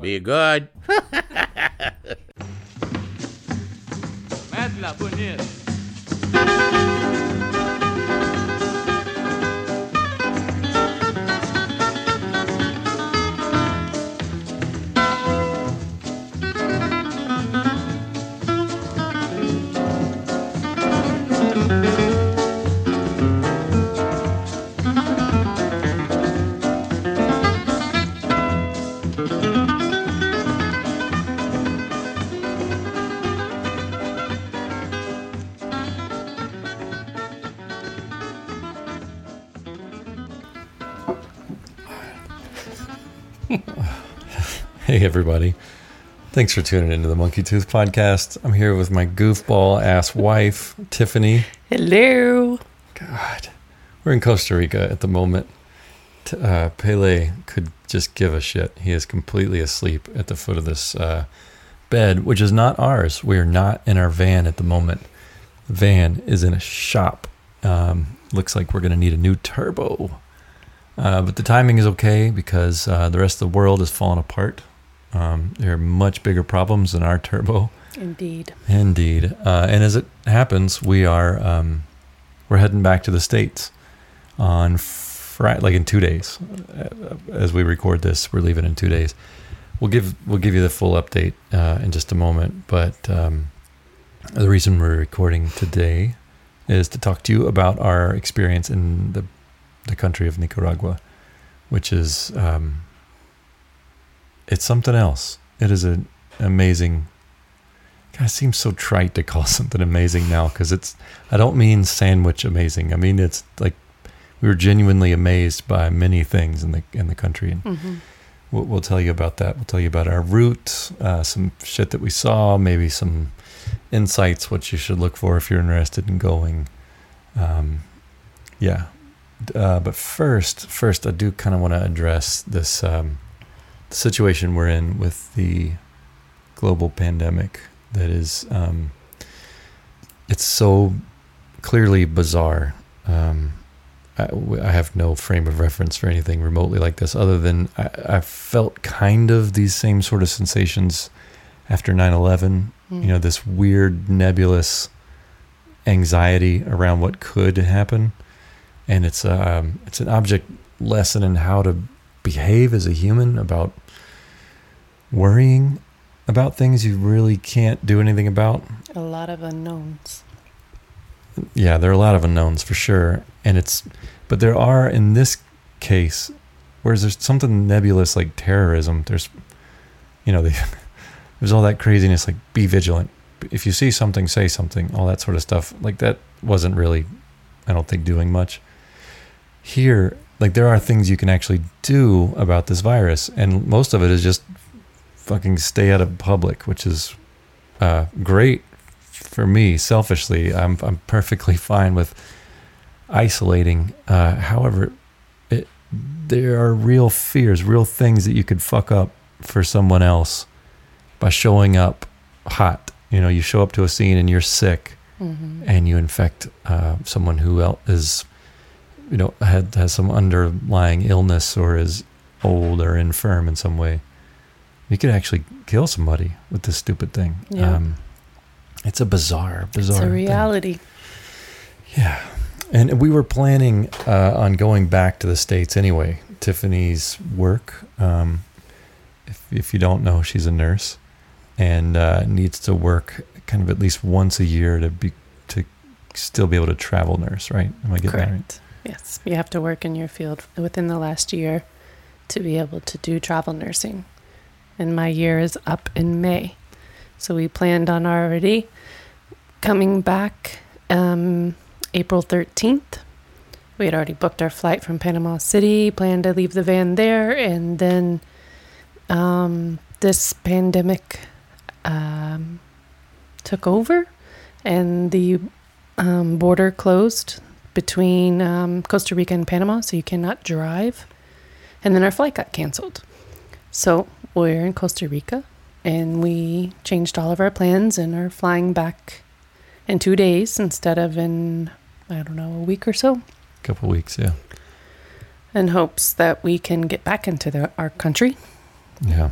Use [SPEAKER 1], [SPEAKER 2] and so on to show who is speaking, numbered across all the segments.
[SPEAKER 1] Be good.
[SPEAKER 2] Hey, everybody. Thanks for tuning into the Monkey Tooth Podcast. I'm here with my goofball ass wife, Tiffany.
[SPEAKER 3] Hello.
[SPEAKER 2] God, we're in Costa Rica at the moment. Uh, Pele could just give a shit. He is completely asleep at the foot of this uh, bed, which is not ours. We are not in our van at the moment. The van is in a shop. Um, looks like we're going to need a new turbo. Uh, but the timing is okay because uh, the rest of the world is falling apart. Um, there are much bigger problems than our turbo.
[SPEAKER 3] Indeed.
[SPEAKER 2] Indeed. Uh, and as it happens, we are um, we're heading back to the states on Friday, like in two days. Uh, As we record this, we're leaving in two days. We'll give we'll give you the full update uh, in just a moment. But um, the reason we're recording today is to talk to you about our experience in the the country of Nicaragua, which is um, it's something else. It is an amazing God, it seems so trite to call something amazing now because it's. I don't mean sandwich amazing. I mean it's like we were genuinely amazed by many things in the in the country, and
[SPEAKER 3] hmm
[SPEAKER 2] we'll, we'll tell you about that. We'll tell you about our route, uh, some shit that we saw, maybe some insights, what you should look for if you're interested in going. Um, yeah, uh, but first, first I do kind of want to address this um, situation we're in with the global pandemic that is um, it's so clearly bizarre. Um, I, I have no frame of reference for anything remotely like this other than I, I felt kind of these same sort of sensations after 9-11 you know this weird nebulous anxiety around what could happen. And it's um it's an object lesson in how to behave as a human about worrying about things you really can't do anything about
[SPEAKER 3] A lot of unknowns.
[SPEAKER 2] yeah, there are a lot of unknowns for sure, and it's, but there are in this case, whereas there's something nebulous like terrorism. There's, you know, the, there's all that craziness like be vigilant. If you see something, say something. All that sort of stuff. Like that wasn't really, I don't think, doing much. Here, like there are things you can actually do about this virus, and most of it is just fucking stay out of public, which is uh, great for me selfishly. I'm i'm perfectly fine with isolating uh however it there are real fears real things that you could fuck up for someone else by showing up hot. You know you show up to a scene and you're sick
[SPEAKER 3] hmm
[SPEAKER 2] and you infect uh, someone who is you know had has some underlying illness or is old or infirm in some way you could actually kill somebody with this stupid thing
[SPEAKER 3] Yeah.
[SPEAKER 2] um, it's a bizarre bizarre
[SPEAKER 3] It's a
[SPEAKER 2] thing.
[SPEAKER 3] reality.
[SPEAKER 2] yeah and we were planning uh, on going back to the states anyway tiffany's work um, if, if you don't know she's a nurse and uh, needs to work kind of at least once a year to be to still be able to travel nurse right am i getting that right
[SPEAKER 3] Correct. Yes. You have to work in your field within the last year to be able to do travel nursing. And my year is up in May. So we planned on already coming back um, April 13th. We had already booked our flight from Panama City, planned to leave the van there, and then um, this pandemic um, took over and the um, border closed between um, Costa Rica and Panama, so you cannot drive. And then our flight got canceled. So we're in Costa Rica and we changed all of our plans and are flying back in two days instead of in, I don't know, a week or so, A
[SPEAKER 2] couple weeks yeah
[SPEAKER 3] in hopes that we can get back into the, our country.
[SPEAKER 2] yeah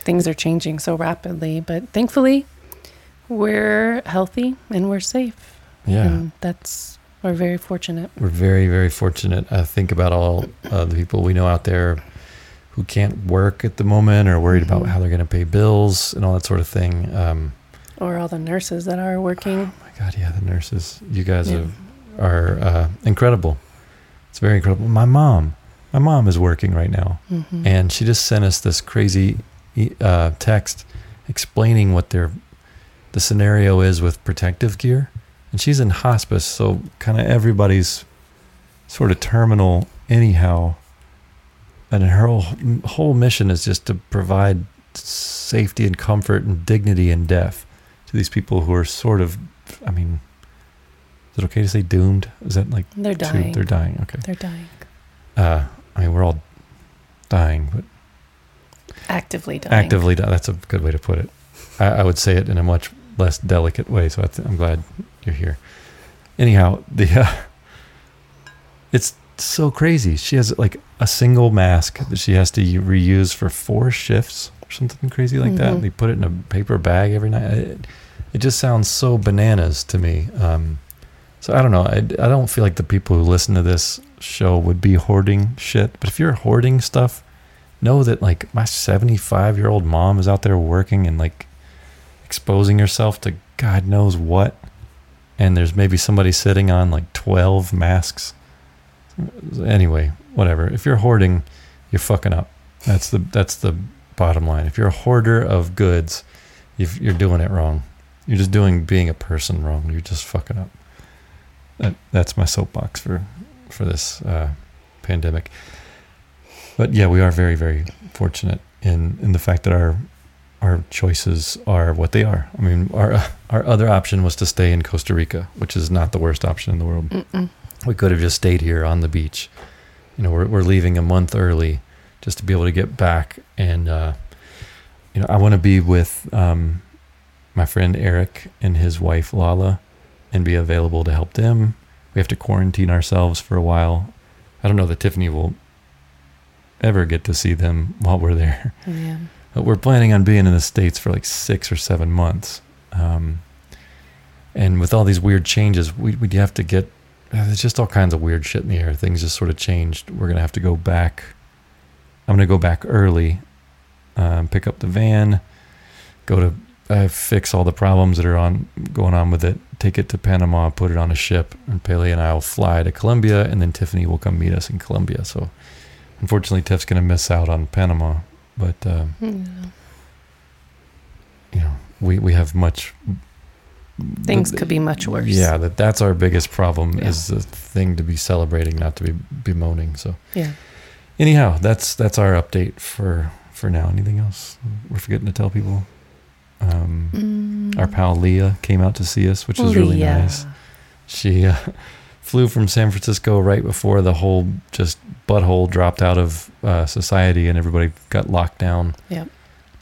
[SPEAKER 3] things are changing so rapidly. But thankfully, we're healthy and we're safe.
[SPEAKER 2] Yeah.
[SPEAKER 3] And that's, we're very fortunate.
[SPEAKER 2] We're very, very fortunate. I think about all uh, the people we know out there who can't work at the moment or worried about
[SPEAKER 3] Mhm.
[SPEAKER 2] how they're going to pay bills and all that sort of thing. Um,
[SPEAKER 3] Or all the nurses that are working.
[SPEAKER 2] oh my God, yeah, the nurses. You guys
[SPEAKER 3] Yeah.
[SPEAKER 2] have, are uh, incredible. It's very incredible. My mom, my mom is working right now.
[SPEAKER 3] Mhm.
[SPEAKER 2] and she just sent us this crazy uh, text explaining what their the scenario is with protective gear and she's in hospice so kind of everybody's sort of terminal anyhow and her whole, whole mission is just to provide safety and comfort and dignity in death to these people who are sort of i mean is it okay to say doomed is that like
[SPEAKER 3] they're dying.
[SPEAKER 2] they're dying okay
[SPEAKER 3] They're dying.
[SPEAKER 2] uh, i mean we're all dying but
[SPEAKER 3] Actively dying.
[SPEAKER 2] actively di- that's a good way to put it I, I would say it in a much less delicate way so I th- i'm glad you're here. Anyhow the uh, it's so crazy. She has like a single mask that she has to reuse for four shifts or something crazy like that.
[SPEAKER 3] Mhm.
[SPEAKER 2] they put it in a paper bag every night. It, it just sounds so bananas to me. Um, so i don't know. I, I don't feel like the people who listen to this show would be hoarding shit but if you're hoarding stuff know that like my 75 year old mom is out there working and like exposing herself to god knows what and there's maybe somebody sitting on like 12 masks. Anyway whatever. If you're hoarding you're fucking up. That's the that's the bottom line. If you're a hoarder of goods you're doing it wrong. You're just doing being a person wrong. You're just fucking up. That, that's my soapbox for for this uh, pandemic. But yeah, we are very, very fortunate in in the fact that our our choices are what they are. I mean, our our other option was to stay in Costa Rica, which is not the worst option in the world.
[SPEAKER 3] Mm-mm.
[SPEAKER 2] We could have just stayed here on the beach. You know, we're we're leaving a month early just to be able to get back, and uh, you know, I want to be with um, my friend Eric and his wife Lala, and be available to help them. We have to quarantine ourselves for a while. I don't know that Tiffany will ever get to see them while we're there.
[SPEAKER 3] Yeah.
[SPEAKER 2] We're planning on being in the States for like six or seven months. Um, and with all these weird changes, we, we'd have to get, uh, there's just all kinds of weird shit in the air. Things just sort of changed. We're to have to go back. I'm to go back early, um, pick up the van, go to uh, fix all the problems that are on going on with it, take it to Panama, put it on a ship, and Pele and I will fly to Colombia, and then Tiffany will come meet us in Colombia. So unfortunately, Tiff's to miss out on Panama, but um,
[SPEAKER 3] Yeah.
[SPEAKER 2] you know, we we have much.
[SPEAKER 3] Things could be much worse.
[SPEAKER 2] Yeah, that that's our biggest problem
[SPEAKER 3] Yeah.
[SPEAKER 2] is the thing to be celebrating, not to be bemoaning. So
[SPEAKER 3] Yeah.
[SPEAKER 2] anyhow, that's that's our update for for now. Anything else we're forgetting to tell people? Um,
[SPEAKER 3] Mm.
[SPEAKER 2] Our pal Leah came out to see us, which really
[SPEAKER 3] Leah.
[SPEAKER 2] nice. She uh, flew from San Francisco right before the whole just butthole dropped out of uh, society and everybody got locked down.
[SPEAKER 3] Yep.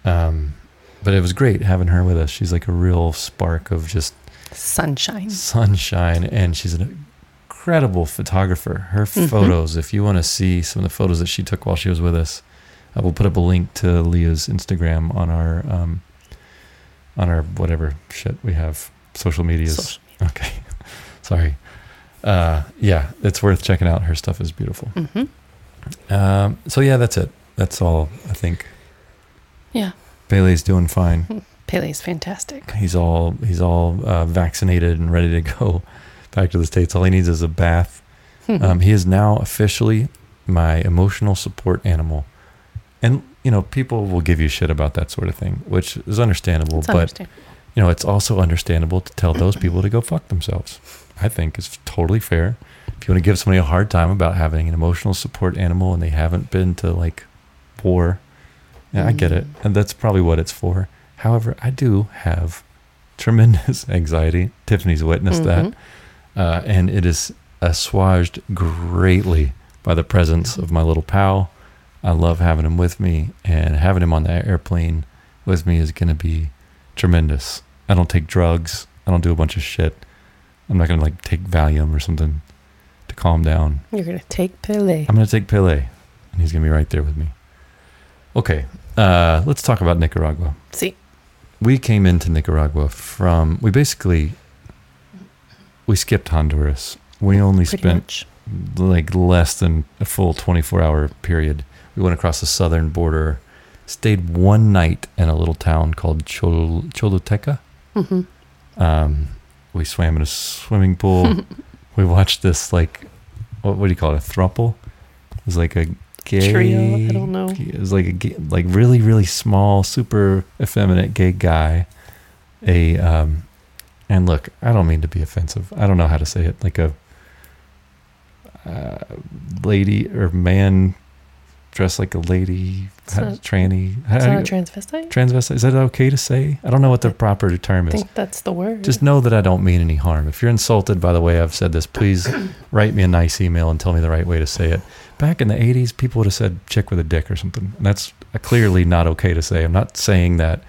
[SPEAKER 2] Um, but it was great having her with us. She's like a real spark of just
[SPEAKER 3] Sunshine.
[SPEAKER 2] sunshine, and she's an incredible photographer. Her
[SPEAKER 3] Mhm.
[SPEAKER 2] photos, if you want to see some of the photos that she took while she was with us, I will put up a link to Leah's Instagram on our um, on our whatever shit we have social medias.
[SPEAKER 3] Social
[SPEAKER 2] Okay, sorry. Uh, yeah, it's worth checking out. Her stuff is beautiful.
[SPEAKER 3] hmm
[SPEAKER 2] Um, so yeah, that's it. That's all. I think
[SPEAKER 3] Yeah.
[SPEAKER 2] Bailey's doing fine.
[SPEAKER 3] Pele's fantastic.
[SPEAKER 2] He's all he's all uh, vaccinated and ready to go back to the states. All he needs is a bath. Um, he is now officially my emotional support animal, and you know people will give you shit about that sort of thing, which is understandable.
[SPEAKER 3] It's
[SPEAKER 2] but
[SPEAKER 3] understandable.
[SPEAKER 2] You know it's also understandable to tell those people to go fuck themselves. I think it's totally fair. If you want to give somebody a hard time about having an emotional support animal and they haven't been to like war, yeah, I get it,
[SPEAKER 3] Mm.
[SPEAKER 2] and that's probably what it's for. However, I do have tremendous anxiety. Tiffany's witnessed that
[SPEAKER 3] Mhm.
[SPEAKER 2] uh, and it is assuaged greatly by the presence of my little pal. I love having him with me, and having him on the airplane with me is going to be tremendous. I don't take drugs. I don't do a bunch of shit. I'm not going to like take Valium or something to calm down.
[SPEAKER 3] You're gonna take Pele.
[SPEAKER 2] I'm going to take Pele, and he's going to be right there with me. Okay. uh, let's talk about Nicaragua.
[SPEAKER 3] See,
[SPEAKER 2] We came into Nicaragua from we basically we skipped Honduras. We only
[SPEAKER 3] pretty
[SPEAKER 2] spent
[SPEAKER 3] much.
[SPEAKER 2] like less than a full 24 hour period. We went across the southern border, stayed one night in a little town called Chol- Choluteca.
[SPEAKER 3] Hmm
[SPEAKER 2] Um, we swam in a swimming pool. we watched this like, what, what do you call it? A thruple? It was like a gay
[SPEAKER 3] Trio, I don't know.
[SPEAKER 2] It was like a gay, like really really small, super effeminate gay guy. A um, and look, I don't mean to be offensive. I don't know how to say it. Like a uh, lady or man dressed like a lady,
[SPEAKER 3] It's not-
[SPEAKER 2] tranny. How
[SPEAKER 3] Is
[SPEAKER 2] do
[SPEAKER 3] that a transvestite?
[SPEAKER 2] transvestite. Is that okay to say? I don't know what the proper term
[SPEAKER 3] I
[SPEAKER 2] is.
[SPEAKER 3] think that's the word.
[SPEAKER 2] Just know that I don't mean any harm. If you're insulted by the way I've said this, please write me a nice email and tell me the right way to say it. Back in the 80s, people would have said chick with a dick or something. And that's clearly not okay to say. I'm not saying that.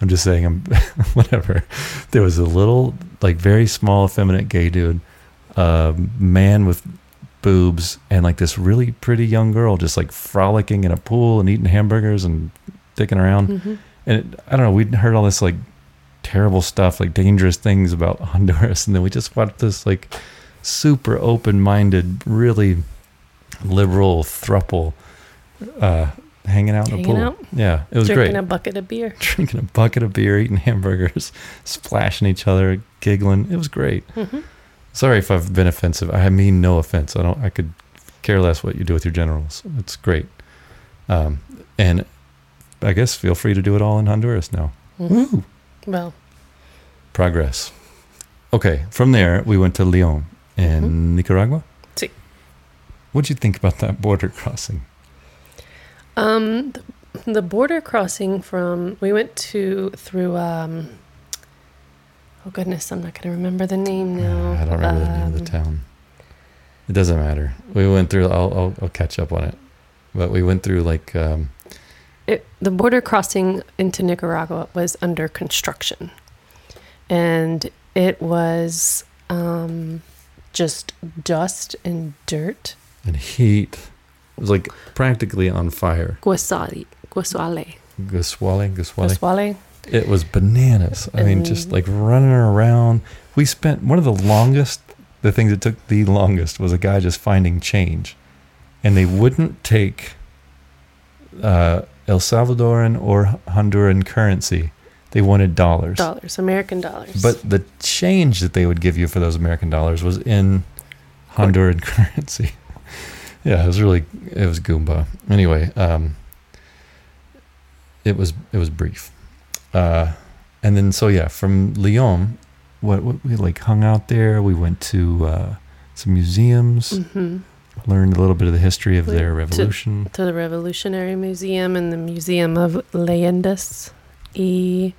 [SPEAKER 2] I'm just saying I'm whatever. There was a little, like, very small, effeminate gay dude, a man with boobs, and like this really pretty young girl just like frolicking in a pool and eating hamburgers and dicking around
[SPEAKER 3] Mhm.
[SPEAKER 2] and it, I don't know, we'd heard all this like terrible stuff, like dangerous things about Honduras, and then we just watched this like super open-minded, really liberal thruple uh, hanging out in a pool.
[SPEAKER 3] out?
[SPEAKER 2] Yeah, it was
[SPEAKER 3] Drinking
[SPEAKER 2] great.
[SPEAKER 3] a bucket of beer.
[SPEAKER 2] Drinking a bucket of beer, eating hamburgers, splashing each other, giggling. It was great.
[SPEAKER 3] hmm
[SPEAKER 2] Sorry if I've been offensive. I mean no offense. I don't. I could care less what you do with your generals. It's great. Um, and I guess feel free to do it all in Honduras now. Woo!
[SPEAKER 3] Well,
[SPEAKER 2] Progress. Okay, from there we went to Leon in
[SPEAKER 3] Mhm.
[SPEAKER 2] Nicaragua.
[SPEAKER 3] Sí.
[SPEAKER 2] What'd you think about that border crossing?
[SPEAKER 3] um, the, the border crossing from we went to through um. Oh goodness, I'm not going to remember the name now.
[SPEAKER 2] I don't remember the name of the
[SPEAKER 3] Um,
[SPEAKER 2] town. It doesn't matter. We went through. I'll, I'll, I'll catch up on it. But we went through like um,
[SPEAKER 3] It, the border crossing into Nicaragua was under construction, and it was um, just dust and dirt.
[SPEAKER 2] and heat. It was like practically on fire.
[SPEAKER 3] Guasali, Guasale,
[SPEAKER 2] Guswale, Guswale.
[SPEAKER 3] Guasale.
[SPEAKER 2] It was bananas. I mean, just like running around. We spent one of the longest, the things that took the longest was a guy just finding change. And they wouldn't take uh, El Salvadoran or Honduran currency. They wanted dollars.
[SPEAKER 3] dollars, American dollars.
[SPEAKER 2] But the change that they would give you for those American dollars was in Honduran currency. yeah, it was really it was Goomba. Anyway, um, it was it was brief, uh, and then so yeah, from Leon, what, what we like hung out there. We went to uh, some museums,
[SPEAKER 3] hmm
[SPEAKER 2] learned a little bit of the history of
[SPEAKER 3] We-
[SPEAKER 2] their revolution.
[SPEAKER 3] to the Revolutionary Museum and the Museum of Leyendas e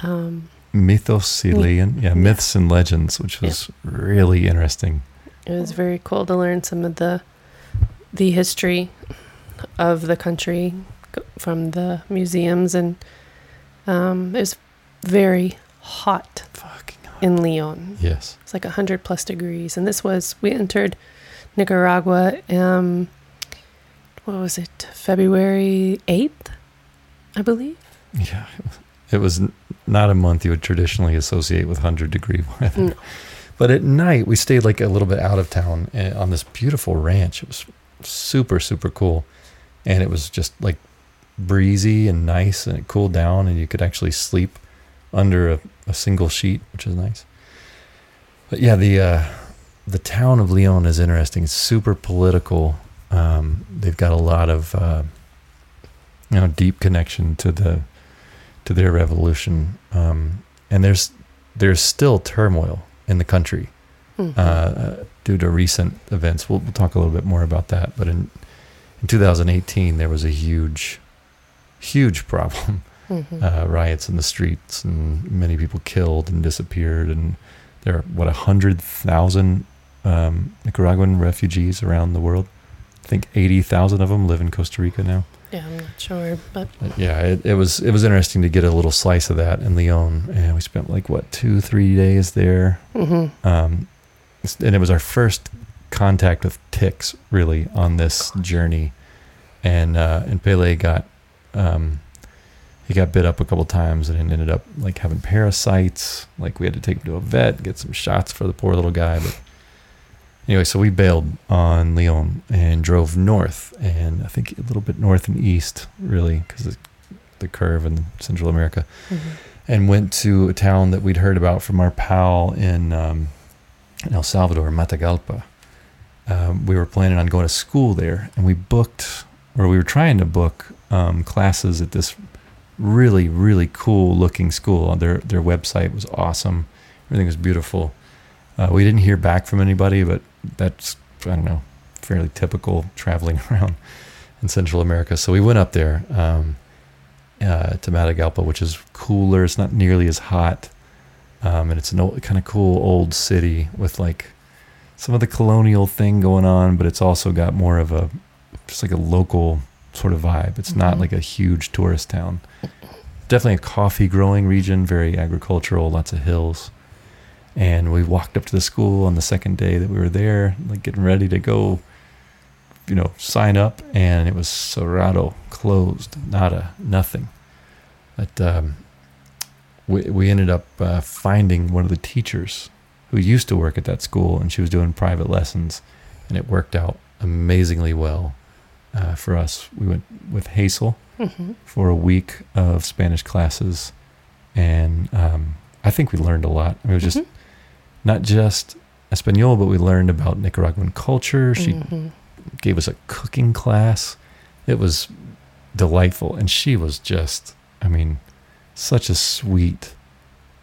[SPEAKER 3] um,
[SPEAKER 2] Mitos y leyen- yeah,
[SPEAKER 3] Yeah.
[SPEAKER 2] myths and legends, which was really interesting.
[SPEAKER 3] It was very cool to learn some of the the history of the country from the museums, and um, it was very hot
[SPEAKER 2] Fucking
[SPEAKER 3] in Leon.
[SPEAKER 2] yes.
[SPEAKER 3] It's like hundred plus degrees, and this was we entered Nicaragua. Um, what was it? February eighth, I believe.
[SPEAKER 2] Yeah, it was not a month you would traditionally associate with 100 degree weather.
[SPEAKER 3] No.
[SPEAKER 2] But at night, we stayed like a little bit out of town eh, on this beautiful ranch. It was super, super cool. And it was just like breezy and nice, and it cooled down, and you could actually sleep under a, a single sheet, which is nice. But yeah, the uh, the town of Leon is interesting. It's super political. Um, they've got a lot of uh, you know deep connection to the to their revolution, um, and there's there's still turmoil in the country
[SPEAKER 3] Mhm.
[SPEAKER 2] uh, due to recent events. We'll, we'll talk a little bit more about that. But in in 2018, there was a huge, huge problem.
[SPEAKER 3] Mhm.
[SPEAKER 2] Uh, riots in the streets, and many people killed and disappeared. And there are what a hundred thousand um, Nicaraguan refugees around the world. I think 80,000 of them live in Costa Rica now.
[SPEAKER 3] yeah, I'm not sure, but
[SPEAKER 2] yeah, it, it was it was interesting to get a little slice of that in Leon, and we spent like what two three days there,
[SPEAKER 3] mhm.
[SPEAKER 2] um, and it was our first contact with ticks really on this journey, and uh, and Pele got Um, he got bit up a couple times and ended up like having parasites. Like we had to take him to a vet, get some shots for the poor little guy. But anyway, so we bailed on Leon and drove north, and I think a little bit north and east, really, because the curve in Central America,
[SPEAKER 3] Mhm.
[SPEAKER 2] and went to a town that we'd heard about from our pal in, um, in El Salvador, Matagalpa. Um, we were planning on going to school there, and we booked, or we were trying to book um, classes at this really, really cool looking school. Their their website was awesome. Everything was beautiful. Uh, we didn't hear back from anybody, but that's I don't know, fairly typical traveling around in Central America. So we went up there um, uh, to Matagalpa, which is cooler. It's not nearly as hot, um, and it's an old, kind of cool old city with like some of the colonial thing going on, but it's also got more of a just like a local sort of vibe. It's not
[SPEAKER 3] Mhm.
[SPEAKER 2] like a huge tourist town. Definitely a coffee growing region, very agricultural, lots of hills. And we walked up to the school on the second day that we were there, like getting ready to go, you know, sign up, and it was cerrado, closed, nada, nothing. But um, we we ended up uh, finding one of the teachers who used to work at that school, and she was doing private lessons, and it worked out amazingly well uh, for us. We went with Hazel
[SPEAKER 3] Mhm.
[SPEAKER 2] for a week of Spanish classes, and um, I think we learned a lot. I mean, it was just
[SPEAKER 3] Mhm.
[SPEAKER 2] not just Espanol, but we learned about Nicaraguan culture. She
[SPEAKER 3] Mhm.
[SPEAKER 2] gave us a cooking class. It was delightful, and she was just, I mean, such a sweet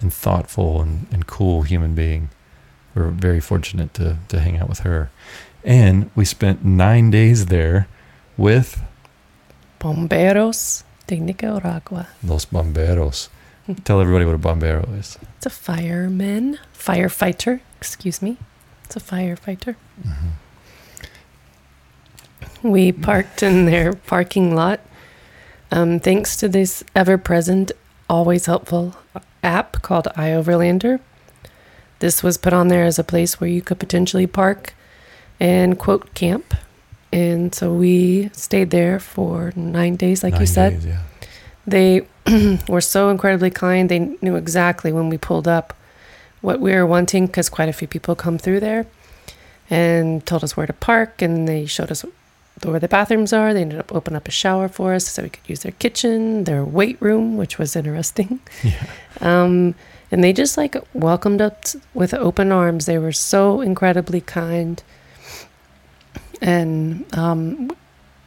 [SPEAKER 2] and thoughtful and, and cool human being. We were very fortunate to to hang out with her, and we spent nine days there with
[SPEAKER 3] Bomberos de Nicaragua.
[SPEAKER 2] Los Bomberos. Tell everybody what a bombero is.
[SPEAKER 3] It's a fireman, firefighter. Excuse me. It's a firefighter. We parked in their parking lot. Um, thanks to this ever present, always helpful app called iOverlander. This was put on there as a place where you could potentially park and quote camp. And so we stayed there for nine days, like you said.
[SPEAKER 2] days, yeah.
[SPEAKER 3] They were so incredibly kind. They knew exactly when we pulled up what we were wanting because quite a few people come through there and told us where to park. And they showed us where the bathrooms are. They ended up opening up a shower for us so we could use their kitchen, their weight room, which was interesting.
[SPEAKER 2] Yeah.
[SPEAKER 3] Um, and they just like welcomed us with open arms. They were so incredibly kind. And um,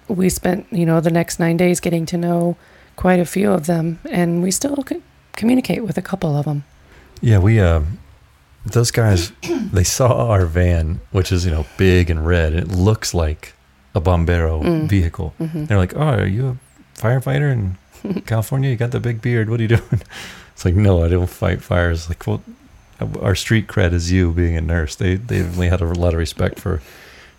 [SPEAKER 3] we spent, you know, the next nine days getting to know quite a few of them, and we still c- communicate with a couple of them.
[SPEAKER 2] Yeah, we uh, those guys they saw our van, which is you know big and red, and it looks like a bombero
[SPEAKER 3] Mm.
[SPEAKER 2] vehicle.
[SPEAKER 3] hmm
[SPEAKER 2] They're like, "Oh, are you a firefighter in California? You got the big beard. What are you doing?" It's like, "No, I don't fight fires." Like, well, our street cred is you being a nurse. They they definitely had a lot of respect for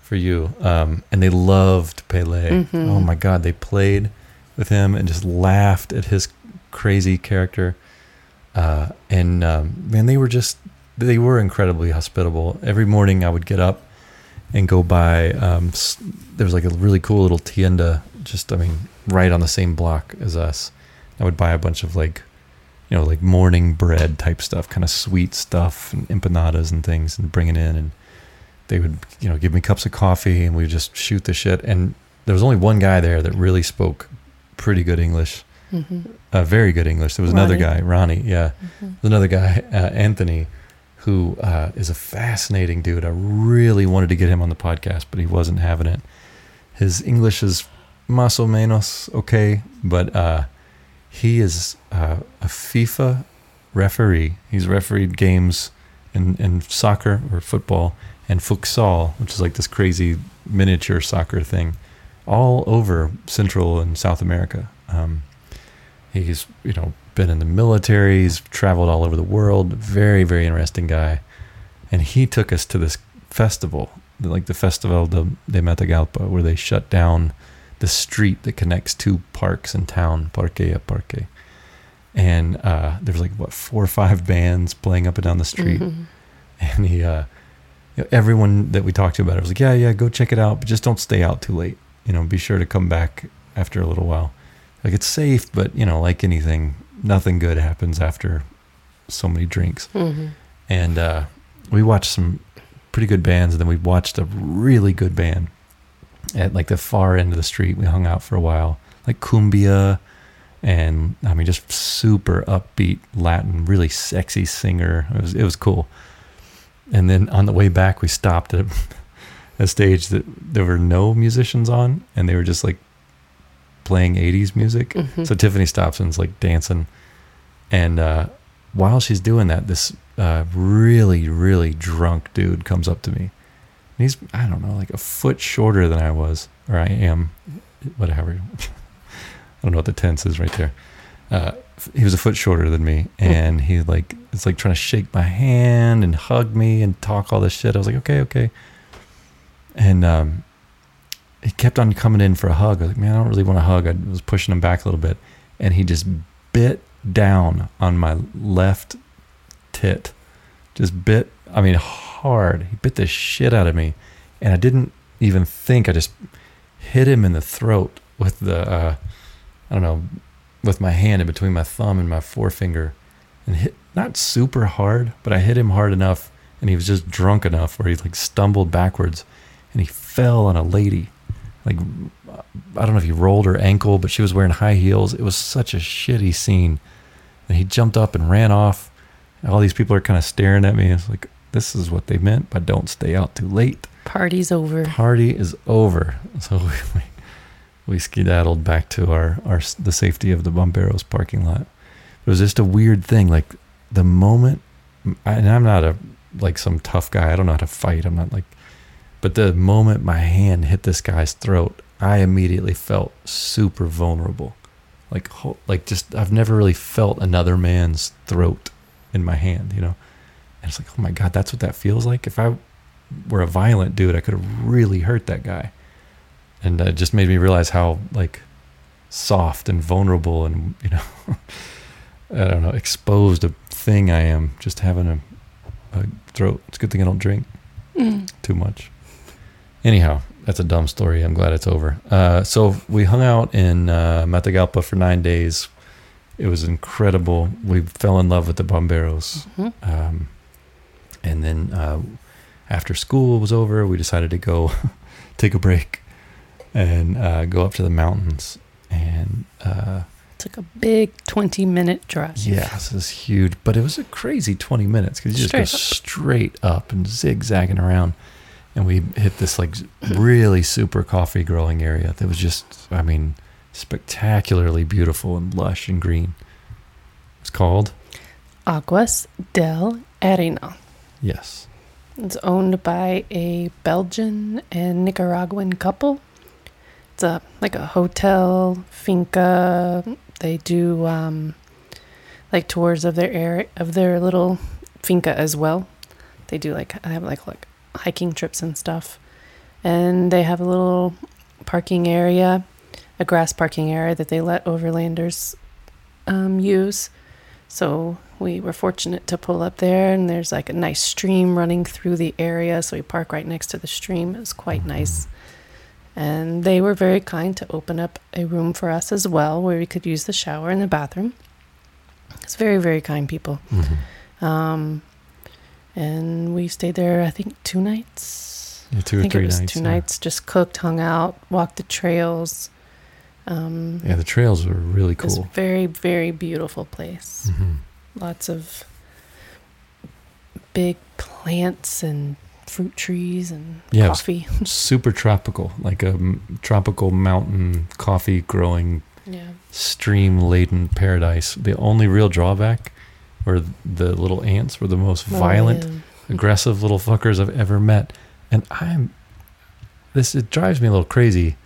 [SPEAKER 2] for you, um, and they loved Pele.
[SPEAKER 3] Mhm.
[SPEAKER 2] Oh my God, they played with him and just laughed at his crazy character. Uh, and um, man, they were just they were incredibly hospitable. Every morning, I would get up and go by. Um, there was like a really cool little tienda, just I mean, right on the same block as us. I would buy a bunch of like, you know, like morning bread type stuff, kind of sweet stuff and empanadas and things, and bring it in. And they would, you know, give me cups of coffee, and we would just shoot the shit. And there was only one guy there that really spoke pretty good English,
[SPEAKER 3] hmm
[SPEAKER 2] uh, very good English. There was another guy, Ronnie, yeah.
[SPEAKER 3] hmm
[SPEAKER 2] There's another guy, uh, Anthony, who uh, is a fascinating dude. I really wanted to get him on the podcast, but he wasn't having it. His English is más o menos okay, but uh, he is uh, a FIFA referee. He's refereed games in, in soccer or football and futsal, which is like this crazy miniature soccer thing, all over Central and South America. Um, he's you know been in the military. He's traveled all over the world. Very very interesting guy, and he took us to this festival, like the Festival de, de Matagalpa, where they shut down the street that connects two parks in town, Parque a Parque. And uh, there was like what four or five bands playing up and down the street,
[SPEAKER 3] Mhm.
[SPEAKER 2] and he, uh, you know, everyone that we talked to about it was like, yeah, yeah, go check it out, but just don't stay out too late. You know, be sure to come back after a little while. Like it's safe, but you know, like anything, nothing good happens after so many drinks.
[SPEAKER 3] hmm
[SPEAKER 2] And uh, we watched some pretty good bands, and then we watched a really good band at like the far end of the street. We hung out for a while, like Cumbia, and I mean, just super upbeat Latin, really sexy singer. It was it was cool. And then on the way back, we stopped at a stage that there were no musicians on, and they were just like playing '80s music.
[SPEAKER 3] hmm
[SPEAKER 2] So Tiffany stops and's like dancing, and uh, while she's doing that, this uh, really, really drunk dude comes up to me. And he's I don't know, like a foot shorter than I was, or I am, whatever. I don't know what the tense is right there. Uh, he was a foot shorter than me, and he like it's like trying to shake my hand and hug me and talk all this shit. I was like, okay, okay, and um, he kept on coming in for a hug. I was like, man, I don't really want a hug. I was pushing him back a little bit, and he just bit down on my left tit, just bit. I mean, hard. He bit the shit out of me, and I didn't even think. I just hit him in the throat with the, uh, I don't know, with my hand in between my thumb and my forefinger, and hit not super hard, but I hit him hard enough, and he was just drunk enough where he like stumbled backwards, and he fell on a lady like I don't know if he rolled her ankle, but she was wearing high heels. It was such a shitty scene. And he jumped up and ran off. All these people are kind of staring at me. It's like this is what they meant by don't stay out too late.
[SPEAKER 3] Party's over.
[SPEAKER 2] Party is over. So we, we skedaddled back to our, our the safety of the Bomberos parking lot. It was just a weird thing. Like the moment, and I'm not a like some tough guy. I don't know how to fight. I'm not like but the moment my hand hit this guy's throat, I immediately felt super vulnerable. Like, like just I've never really felt another man's throat in my hand, you know. And it's like, oh my god, that's what that feels like. If I were a violent dude, I could have really hurt that guy. And it just made me realize how like soft and vulnerable and you know, I don't know, exposed a thing I am just having a, a throat. It's a good thing I don't drink
[SPEAKER 3] Mm.
[SPEAKER 2] too much. Anyhow, that's a dumb story. I'm glad it's over. Uh, so we hung out in uh, Matagalpa for nine days. It was incredible. We fell in love with the Bomberos.
[SPEAKER 3] Mhm.
[SPEAKER 2] Um, and then uh, after school was over, we decided to go take a break and uh, go up to the mountains. And uh,
[SPEAKER 3] Took a big 20 minute drive.
[SPEAKER 2] yeah, this is huge, but it was a crazy 20 minutes because you just go
[SPEAKER 3] Straight up.
[SPEAKER 2] straight up and zigzagging around. And we hit this like really super coffee growing area that was just, I mean, spectacularly beautiful and lush and green. It's called,
[SPEAKER 3] Aguas del Arena.
[SPEAKER 2] yes,
[SPEAKER 3] It's owned by a Belgian and Nicaraguan couple. It's a like a hotel finca. They do um, like tours of their area of their little finca as well. They do like I have like like hiking trips and stuff, and they have a little parking area, a grass parking area that they let overlanders um, use. So we were fortunate to pull up there, and there's like a nice stream running through the area. So we park right next to the stream. It was quite nice. And they were very kind to open up a room for us as well, where we could use the shower and the bathroom. It's very, very kind people.
[SPEAKER 2] Mhm.
[SPEAKER 3] Um, and we stayed there, I think, two nights.
[SPEAKER 2] Yeah, two
[SPEAKER 3] I
[SPEAKER 2] or
[SPEAKER 3] think
[SPEAKER 2] three
[SPEAKER 3] it was
[SPEAKER 2] nights.
[SPEAKER 3] two
[SPEAKER 2] yeah.
[SPEAKER 3] nights. Just cooked, hung out, walked the trails. Um,
[SPEAKER 2] Yeah, the trails were really
[SPEAKER 3] It was
[SPEAKER 2] cool.
[SPEAKER 3] very, very beautiful place.
[SPEAKER 2] Mhm.
[SPEAKER 3] Lots of big plants and fruit trees and
[SPEAKER 2] Yeah,
[SPEAKER 3] coffee.
[SPEAKER 2] super tropical, like a m- tropical mountain coffee growing
[SPEAKER 3] Yeah.
[SPEAKER 2] stream laden paradise. The only real drawback were the little ants were the most oh, violent, aggressive little fuckers I've ever met. And I'm this it drives me a little crazy.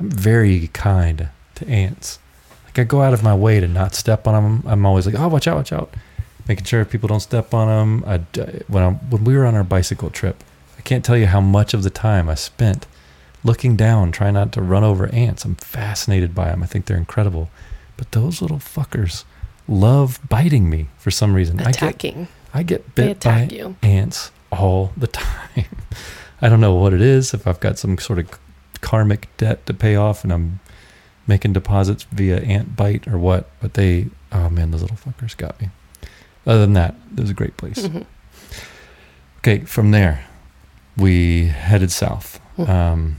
[SPEAKER 2] I'm very kind to ants. Like I go out of my way to not step on them. I'm always like, "Oh, watch out, watch out." Making sure people don't step on them. I, when I, when we were on our bicycle trip, I can't tell you how much of the time I spent looking down, trying not to run over ants. I'm fascinated by them. I think they're incredible. But those little fuckers love biting me for some reason. I get
[SPEAKER 3] Attacking.
[SPEAKER 2] I get bit by
[SPEAKER 3] you.
[SPEAKER 2] ants all the time. I don't know what it is. If I've got some sort of karmic debt to pay off, and I'm making deposits via ant bite or what, but they, oh man, those little fuckers got me. Other than that, it was a great place.
[SPEAKER 3] Mhm.
[SPEAKER 2] Okay, from there, we headed south.
[SPEAKER 3] Mhm.
[SPEAKER 2] Um,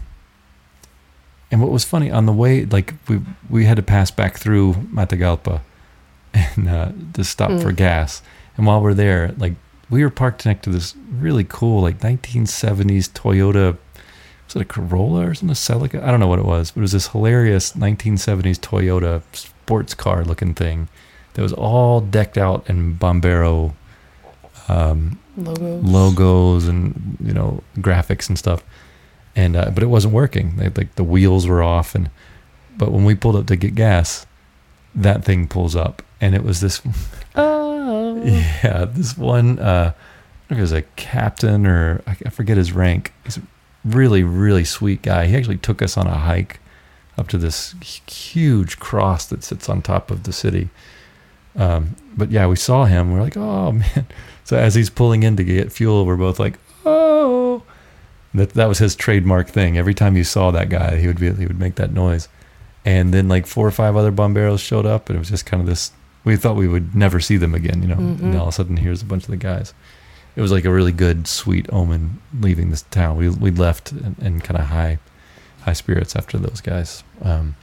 [SPEAKER 2] and what was funny on the way, like we we had to pass back through Matagalpa and uh, to stop for
[SPEAKER 3] Mm.
[SPEAKER 2] gas. And while we're there, like we were parked next to this really cool, like 1970s Toyota. Was it a Corolla or something? A Celica? I don't know what it was, but it was this hilarious 1970s Toyota sports car looking thing that was all decked out in Bombero um,
[SPEAKER 3] Logos.
[SPEAKER 2] logos and you know graphics and stuff. And uh, but it wasn't working. They, like the wheels were off and but when we pulled up to get gas that thing pulls up. And it was this
[SPEAKER 3] Oh.
[SPEAKER 2] yeah this one uh I don't know if it was a captain or I I forget his rank. He's a really really sweet guy. He actually took us on a hike up to this huge cross that sits on top of the city um, but yeah we saw him we're like oh man. So as he's pulling in to get fuel we're both like oh. That that was his trademark thing. Every time you saw that guy he would be he would make that noise. And then like four or five other bomberos showed up and it was just kind of this we thought we would never see them again you know? And
[SPEAKER 3] Mhm.
[SPEAKER 2] all of a sudden here's a bunch of the guys. It was like a really good sweet omen leaving this town. We we left in, in kind of high high spirits after those guys. Um,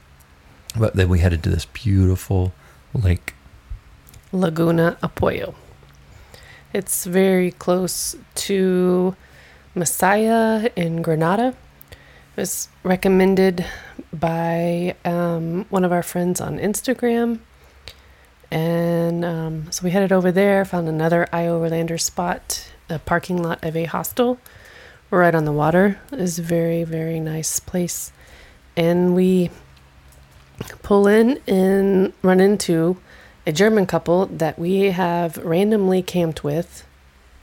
[SPEAKER 2] but then we headed to this beautiful lake
[SPEAKER 3] Laguna Apoyo. It's very close to Masaya in Granada. It was recommended by um, one of our friends on Instagram. And um, so we headed over there, found another iOverlander spot, the parking lot of a hostel right on the water. A very, very nice place. And we pull in and run into a German couple that we have randomly camped with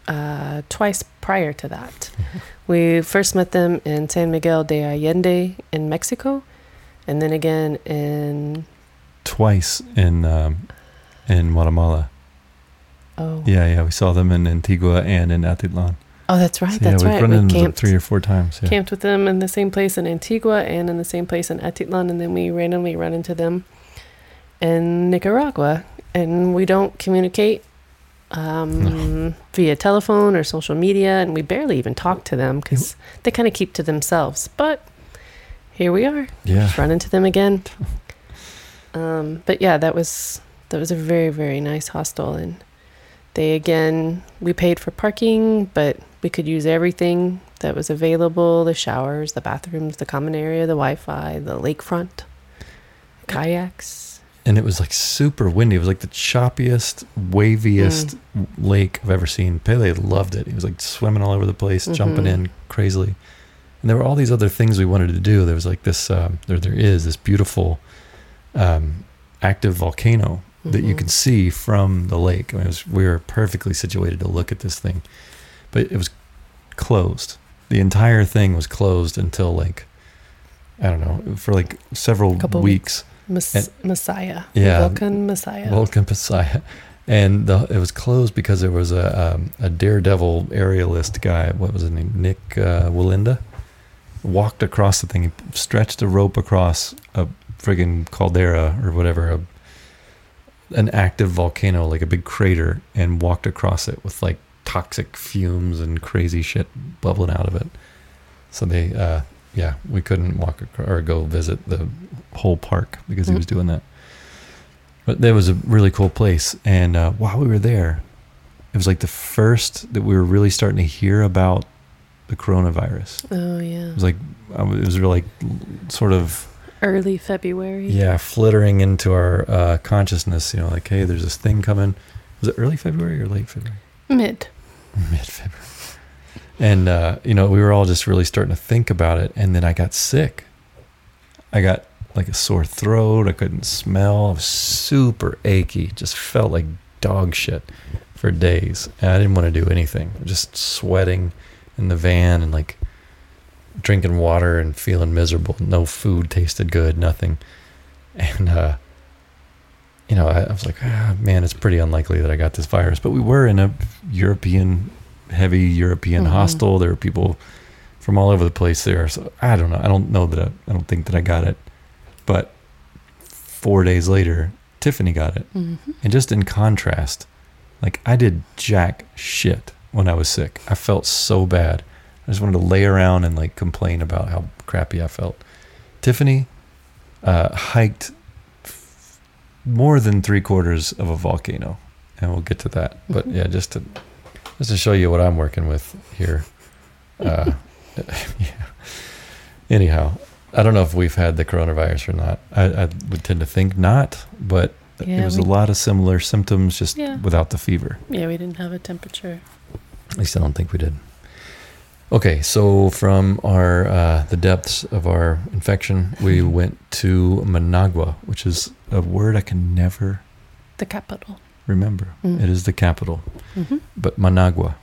[SPEAKER 3] uh, twice prior to that. we first met them in San Miguel de Allende in Mexico, and then again in
[SPEAKER 2] twice in um, in Guatemala.
[SPEAKER 3] oh
[SPEAKER 2] Yeah, yeah, we saw them in Antigua and in Atitlan.
[SPEAKER 3] oh that's right
[SPEAKER 2] So,
[SPEAKER 3] that's
[SPEAKER 2] yeah, we've
[SPEAKER 3] right
[SPEAKER 2] run
[SPEAKER 3] we
[SPEAKER 2] into them
[SPEAKER 3] camped
[SPEAKER 2] three or four times. Yeah.
[SPEAKER 3] camped with them in the same place in Antigua and in the same place in Atitlan, and then we randomly run into them in Nicaragua, and we don't communicate um, via telephone or social media, and we barely even talk to them because they kind of keep to themselves. But here we are,
[SPEAKER 2] yeah.
[SPEAKER 3] run into them again. Um, but yeah, that was that was a very very nice hostel, and they again we paid for parking, but we could use everything that was available: the showers, the bathrooms, the common area, the Wi-Fi, the lakefront, kayaks.
[SPEAKER 2] And it was like super windy. It was like the choppiest, waviest
[SPEAKER 3] Mm.
[SPEAKER 2] lake I've ever seen. Pele loved it. He was like swimming all over the place, jumping
[SPEAKER 3] Mhm.
[SPEAKER 2] in crazily. And there were all these other things we wanted to do. There was like this, um, there, there is this beautiful um, active volcano that you
[SPEAKER 3] Mhm.
[SPEAKER 2] can see from the lake. I mean, it was, we were perfectly situated to look at this thing, but it was closed. The entire thing was closed until like, I don't know, for like several
[SPEAKER 3] Couple
[SPEAKER 2] weeks.
[SPEAKER 3] Mes-
[SPEAKER 2] And-
[SPEAKER 3] Masaya,
[SPEAKER 2] Yeah.
[SPEAKER 3] Vulcan Masaya.
[SPEAKER 2] Vulcan Masaya. And the, it was closed because there was a um, a daredevil aerialist guy. What was his name? Nick uh, Wallenda. Walked across the thing, stretched a rope across a friggin' caldera or whatever, a, an active volcano, like a big crater, and walked across it with like toxic fumes and crazy shit bubbling out of it. So they, uh, yeah, we couldn't walk across, or go visit the whole park because he was doing that. But that was a really cool place. And uh, while we were there, it was like the first that we were really starting to hear about the coronavirus.
[SPEAKER 3] oh yeah,
[SPEAKER 2] It was like, um, it was really like sort of,
[SPEAKER 3] early February.
[SPEAKER 2] yeah, flittering into our uh, consciousness, you know, like, hey, there's this thing coming. Was it early February or late February?
[SPEAKER 3] mid.
[SPEAKER 2] Mid February. And, uh, you know, we were all just really starting to think about it. And then I got sick. I got like a sore throat. I couldn't smell. I was super achy. Just felt like dog shit for days. And I didn't want to do anything. Just sweating in the van and like drinking water and feeling miserable. No food tasted good, nothing. And, uh, you know, I, I was like, ah, man, it's pretty unlikely that I got this virus. But we were in a European, heavy European
[SPEAKER 3] Mhm.
[SPEAKER 2] hostel. There were people from all over the place there. So I don't know. I don't know that I, I don't think that I got it. But four days later, Tiffany got it.
[SPEAKER 3] hmm
[SPEAKER 2] And just in contrast, like I did jack shit when I was sick. I felt so bad. I just wanted to lay around and like complain about how crappy I felt. Tiffany uh, hiked f- more than three quarters of a volcano, and we'll get to that. But
[SPEAKER 3] Mhm.
[SPEAKER 2] yeah, just to just to show you what I'm working with here. Uh, yeah. Anyhow, I don't know if we've had the coronavirus or not. I, I would tend to think not, but
[SPEAKER 3] Yeah,
[SPEAKER 2] it was
[SPEAKER 3] we-
[SPEAKER 2] a lot of similar symptoms, just
[SPEAKER 3] Yeah.
[SPEAKER 2] without the fever.
[SPEAKER 3] Yeah, we didn't have a temperature.
[SPEAKER 2] At least I don't think we did. Okay, so from our uh, the depths of our infection, we
[SPEAKER 3] Mhm.
[SPEAKER 2] went to Managua, which is a word I can never
[SPEAKER 3] The capital.
[SPEAKER 2] Remember.
[SPEAKER 3] Mm.
[SPEAKER 2] It is the capital,
[SPEAKER 3] hmm
[SPEAKER 2] but Managua,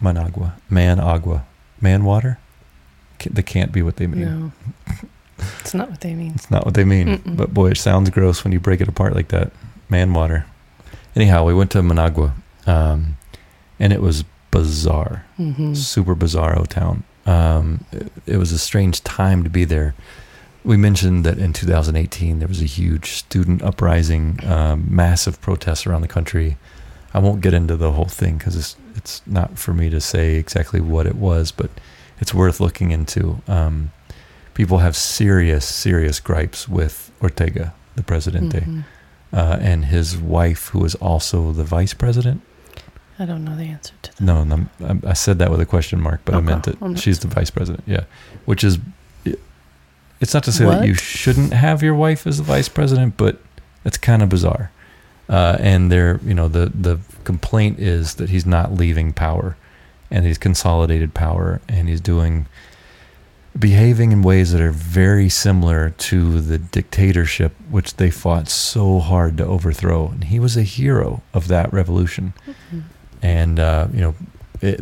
[SPEAKER 2] Managua, man agua, man water. They can't be what they mean.
[SPEAKER 3] No, it's not what they mean.
[SPEAKER 2] It's not what they mean.
[SPEAKER 3] Mm-mm.
[SPEAKER 2] But boy, it sounds gross when you break it apart like that. Man water. Anyhow, we went to Managua, um, and it was bizarre.
[SPEAKER 3] hmm
[SPEAKER 2] super bizarro town. Um, it, it was a strange time to be there. We mentioned that in 2018 there was a huge student uprising, um, massive protests around the country. I won't get into the whole thing because it's it's not for me to say exactly what it was, but it's worth looking into. Um, people have serious, serious gripes with Ortega, the presidente,
[SPEAKER 3] Mhm.
[SPEAKER 2] uh, and his wife, who is also the vice president.
[SPEAKER 3] I don't know the answer to that.
[SPEAKER 2] No, no I, I said that with a question mark, but I meant it. She's the vice president. Yeah, which is, it's not to say that you shouldn't have your wife as the vice president, but it's kind of bizarre. Uh, and there, you know, the the complaint is that he's not leaving power, and he's consolidated power, and he's doing, behaving in ways that are very similar to the dictatorship which they fought so hard to overthrow. And he was a hero of that revolution
[SPEAKER 3] Mhm.
[SPEAKER 2] and uh, you know it,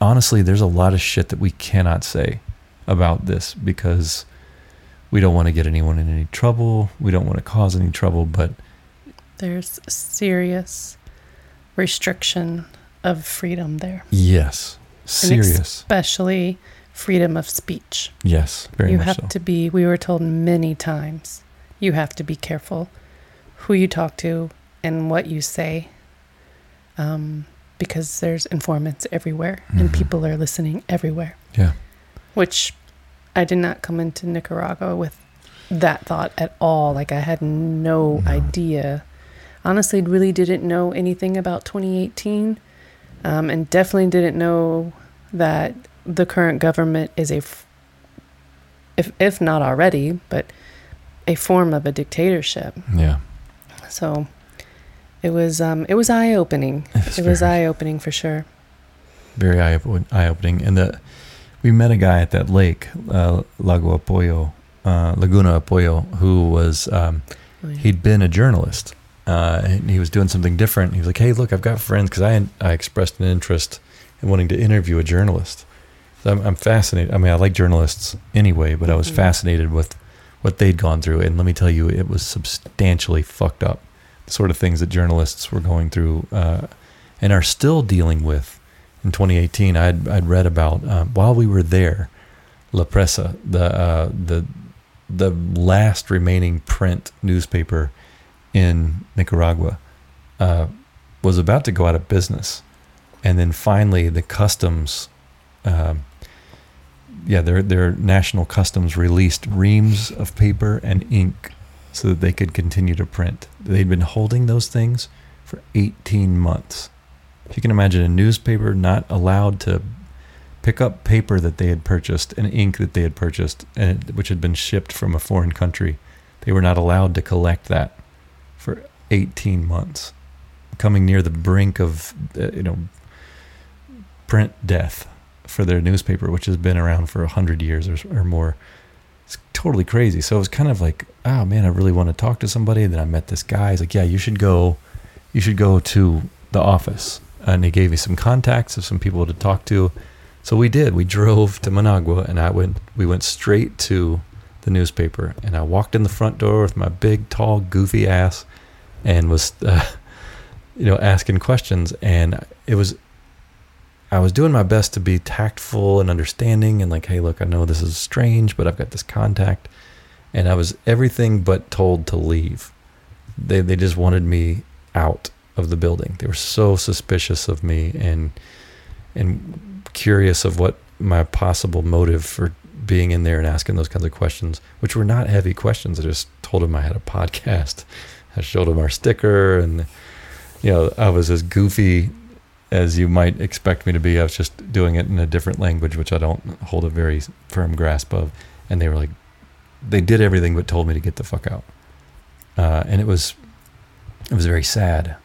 [SPEAKER 2] honestly there's a lot of shit that we cannot say about this because we don't want to get anyone in any trouble we don't want to cause any trouble but
[SPEAKER 3] There's serious restriction of freedom there,
[SPEAKER 2] yes
[SPEAKER 3] And
[SPEAKER 2] serious
[SPEAKER 3] especially freedom of speech.
[SPEAKER 2] yes very
[SPEAKER 3] you
[SPEAKER 2] much
[SPEAKER 3] have
[SPEAKER 2] so
[SPEAKER 3] to be, we were told many times, you have to be careful who you talk to and what you say um, because there's informants everywhere and
[SPEAKER 2] Mhm.
[SPEAKER 3] people are listening everywhere.
[SPEAKER 2] yeah
[SPEAKER 3] Which I did not come into Nicaragua with that thought at all. Like I had no,
[SPEAKER 2] No.
[SPEAKER 3] idea. Honestly, really didn't know anything about 2018, um, and definitely didn't know that the current government is a, f- if if not already, but a form of a dictatorship.
[SPEAKER 2] yeah
[SPEAKER 3] So it was um, it was eye opening. It was eye opening for sure.
[SPEAKER 2] very eye eye opening. And the we met a guy at that lake, uh, Lago Apoyo, uh, Laguna Apoyo, who was um, he'd been a journalist. Uh, and he was doing something different. He was like, "Hey, look, I've got friends because I I expressed an interest in wanting to interview a journalist. So I'm, I'm fascinated. I mean, I like journalists anyway, but I was
[SPEAKER 3] Mhm.
[SPEAKER 2] fascinated with what they'd gone through. And let me tell you, it was substantially fucked up. The sort of things that journalists were going through uh, and are still dealing with. In 2018, I'd I'd read about uh, while we were there, La Prensa, the uh, the the last remaining print newspaper in Nicaragua, uh, was about to go out of business, and then finally the customs, um, yeah, their their national customs released reams of paper and ink so that they could continue to print. They'd been holding those things for 18 months. If you can imagine a newspaper not allowed to pick up paper that they had purchased and ink that they had purchased, and which had been shipped from a foreign country, they were not allowed to collect that for 18 months, coming near the brink of uh, you know print death for their newspaper, which has been around for hundred years or, or more. It's totally crazy. So it was kind of like, oh man, I really want to talk to somebody. Then I met this guy. He's like, yeah, you should go, you should go to the office, and he gave me some contacts of some people to talk to. So we did. We drove to Managua, and I went. We went straight to the newspaper, and I walked in the front door with my big, tall, goofy ass, and was, uh, you know, asking questions. And it was, I was doing my best to be tactful and understanding, and like, hey, look, I know this is strange, but I've got this contact, and I was everything but told to leave. They they just wanted me out of the building. They were so suspicious of me and and curious of what my possible motive for being in there and asking those kinds of questions, which were not heavy questions. I just told them I had a podcast. I showed them our sticker, and you know I was as goofy as you might expect me to be. I was just doing it in a different language, which I don't hold a very firm grasp of. And they were like, they did everything but told me to get the fuck out. Uh, and it was, it was very sad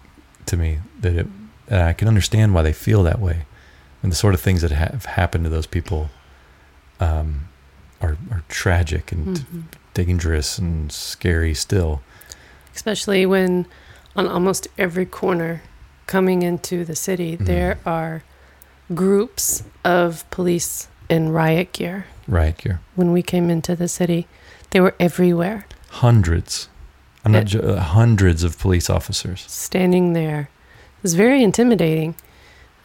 [SPEAKER 2] to me that it, and I can understand why they feel that way. And the sort of things that have happened to those people um, are, are tragic and
[SPEAKER 3] Mhm.
[SPEAKER 2] dangerous and scary still.
[SPEAKER 3] Especially when on almost every corner coming into the city,
[SPEAKER 2] Mhm.
[SPEAKER 3] there are groups of police in riot gear.
[SPEAKER 2] Riot gear.
[SPEAKER 3] When we came into the city, they were everywhere,
[SPEAKER 2] Hundreds. I'm not
[SPEAKER 3] It-
[SPEAKER 2] uh, hundreds of police officers.
[SPEAKER 3] standing there. It was very intimidating.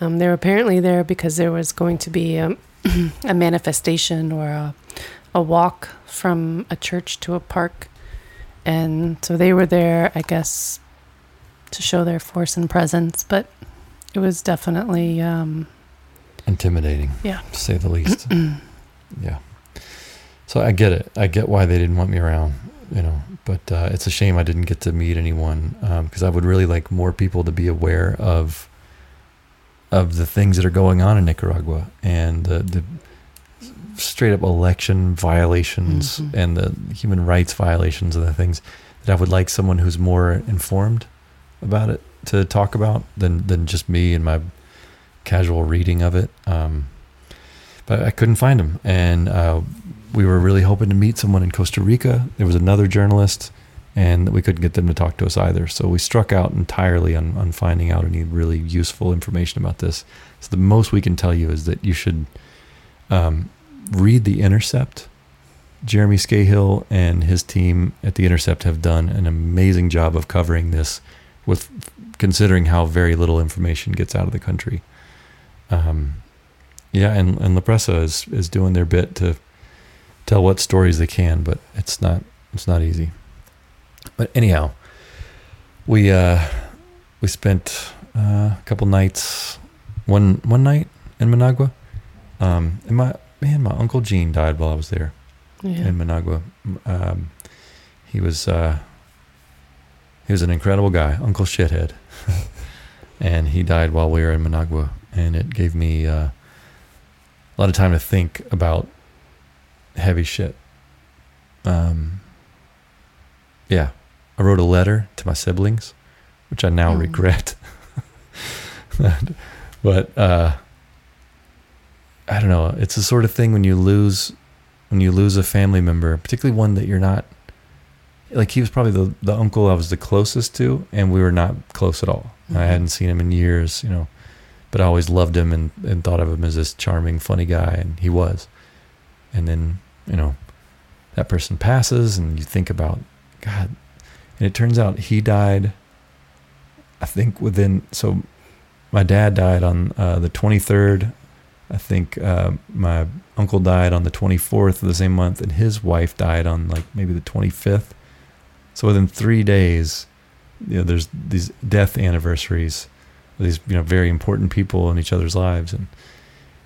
[SPEAKER 3] Um, they were apparently there because there was going to be a, a manifestation or a, a walk from a church to a park. And so they were there, I guess, to show their force and presence. But it was definitely, um,
[SPEAKER 2] Intimidating.
[SPEAKER 3] Yeah.
[SPEAKER 2] To say the least. yeah. So I get it. I get why they didn't want me around, you know, but uh, it's a shame I didn't get to meet anyone because I would really like more people to be aware of of the things that are going on in Nicaragua and the, the straight up election violations
[SPEAKER 3] Mhm.
[SPEAKER 2] and the human rights violations and the things that I would like someone who's more informed about it to talk about than than just me and my casual reading of it. Um, but I couldn't find him, and uh, we were really hoping to meet someone in Costa Rica. There was another journalist, and we couldn't get them to talk to us either. So we struck out entirely on, on finding out any really useful information about this. So the most we can tell you is that you should um, read The Intercept. Jeremy Scahill and his team at The Intercept have done an amazing job of covering this with considering how very little information gets out of the country. Um, yeah, and, and La Prensa is, is doing their bit to tell what stories they can, but it's not it's not easy. But anyhow, we uh, we spent uh, a couple nights, one one night in Managua. Um, and my man, my uncle Gene died while I was there
[SPEAKER 3] yeah.
[SPEAKER 2] in Managua. Um, he was uh, he was an incredible guy, Uncle Shithead, and he died while we were in Managua, and it gave me uh, a lot of time to think about heavy shit. Um, yeah, I wrote a letter to my siblings, which I now
[SPEAKER 3] Mm.
[SPEAKER 2] regret. but uh, I don't know. It's the sort of thing when you lose when you lose a family member, particularly one that you're not like he was probably the the uncle I was the closest to, and we were not close at all. I
[SPEAKER 3] Mhm.
[SPEAKER 2] hadn't seen him in years, you know, but I always loved him and, and thought of him as this charming, funny guy, and he was. And then, you know, that person passes, and you think about God, and it turns out he died. I think within so, my dad died on uh, the 23rd. I think uh, my uncle died on the 24th of the same month, and his wife died on like maybe the 25th. So within three days, you know, there's these death anniversaries, these you know very important people in each other's lives, and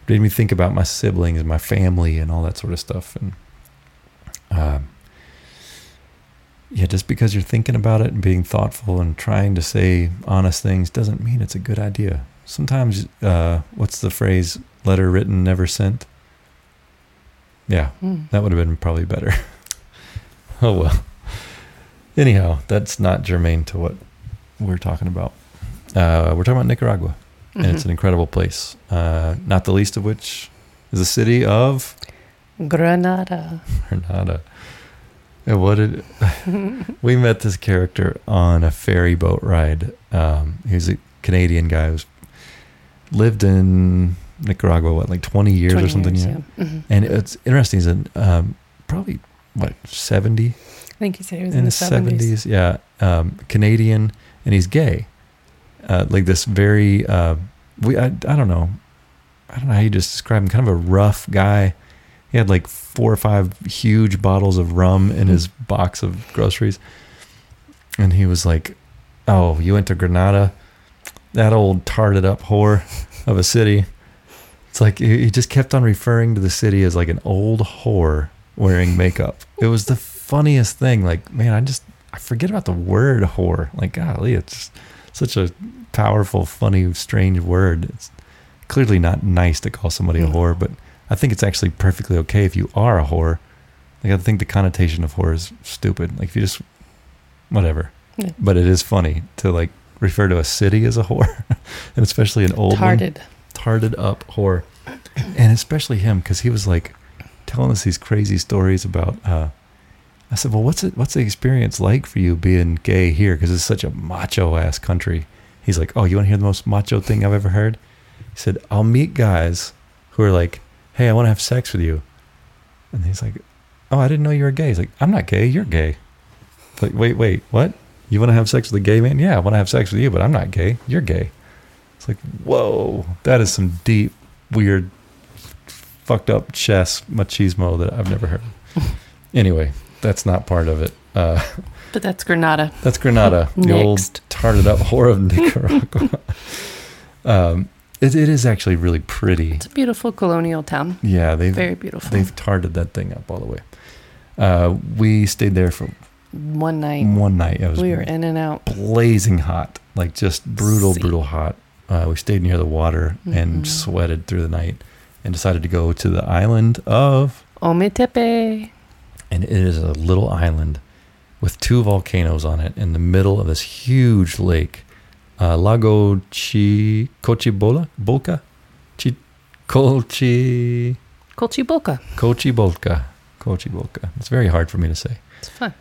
[SPEAKER 2] it made me think about my siblings and my family and all that sort of stuff. And um, yeah, just because you're thinking about it and being thoughtful and trying to say honest things doesn't mean it's a good idea. Sometimes, uh, what's the phrase? Letter written, never sent. Yeah,
[SPEAKER 3] Mm.
[SPEAKER 2] that would have been probably better. oh well. Anyhow, that's not germane to what we're talking about. Uh, we're talking about Nicaragua, and it's
[SPEAKER 3] Mhm.
[SPEAKER 2] an incredible place. Uh, not the least of which is the city of
[SPEAKER 3] Granada.
[SPEAKER 2] Granada. And what did we met this character on a ferry boat ride? Um, he was a Canadian guy who's lived in Nicaragua, what, like 20 years
[SPEAKER 3] 20
[SPEAKER 2] or something?
[SPEAKER 3] years,
[SPEAKER 2] yeah.
[SPEAKER 3] Mhm.
[SPEAKER 2] And it's interesting. He's in, um, probably, what, 70?
[SPEAKER 3] I think he said he was
[SPEAKER 2] in,
[SPEAKER 3] in,
[SPEAKER 2] the
[SPEAKER 3] the 70s.
[SPEAKER 2] 70s. Yeah. Um, Canadian, and he's gay. Uh, like this very, uh, we, I, I don't know. I don't know how you just describe him. Kind of a rough guy. He had like four or five huge bottles of rum in his box of groceries. And he was like, Oh, you went to Granada? That old tarted up whore of a city. It's like he just kept on referring to the city as like an old whore wearing makeup. It was the funniest thing. Like, man, I just I forget about the word whore. Like, golly, it's just such a powerful, funny, strange word. It's clearly not nice to call somebody a
[SPEAKER 3] Mm.
[SPEAKER 2] whore, but I think it's actually perfectly okay if you are a whore. Like, I think the connotation of whore is stupid. Like, if you just whatever.
[SPEAKER 3] Yeah.
[SPEAKER 2] But it is funny to like refer to a city as a whore, and especially an old one
[SPEAKER 3] Tarded.
[SPEAKER 2] tarted up whore, and especially him because he was like telling us these crazy stories about. Uh, I said, "Well, what's it? What's the experience like for you being gay here? Because it's such a macho ass country." He's like, "Oh, you want to hear the most macho thing I've ever heard?" He said, "I'll meet guys who are like, hey, I want to have sex with you,' and he's like, "Oh, I didn't know you were gay." He's like, "I'm not gay. You're gay." It's like, wait, wait, what? You want to have sex with a gay man? Yeah, I want to have sex with you, but I'm not gay. You're gay. It's like, whoa, that is some deep, weird, fucked up chess machismo that I've never heard. anyway, that's not part of it. Uh,
[SPEAKER 3] But that's Granada.
[SPEAKER 2] that's Granada, the old tarted up whore of Nicaragua. um, it, it is actually really pretty.
[SPEAKER 3] It's a beautiful colonial town.
[SPEAKER 2] Yeah, they've
[SPEAKER 3] Very beautiful.
[SPEAKER 2] they've tarted that thing up all the way. Uh, we stayed there for
[SPEAKER 3] One night
[SPEAKER 2] one night. It was
[SPEAKER 3] we were in and out.
[SPEAKER 2] blazing hot, like just brutal,
[SPEAKER 3] See.
[SPEAKER 2] brutal hot. Uh, we stayed near the water and
[SPEAKER 3] Mhm.
[SPEAKER 2] sweated through the night, and decided to go to the island of.
[SPEAKER 3] Ometepe.
[SPEAKER 2] And it is a little island with two volcanoes on it in the middle of this huge lake, uh, Lago Chi Cochibola Bolca, Chi Colchi
[SPEAKER 3] Colchibolca.
[SPEAKER 2] Cochibolca, Cochibolca. It's very hard for me to say.
[SPEAKER 3] It's fun.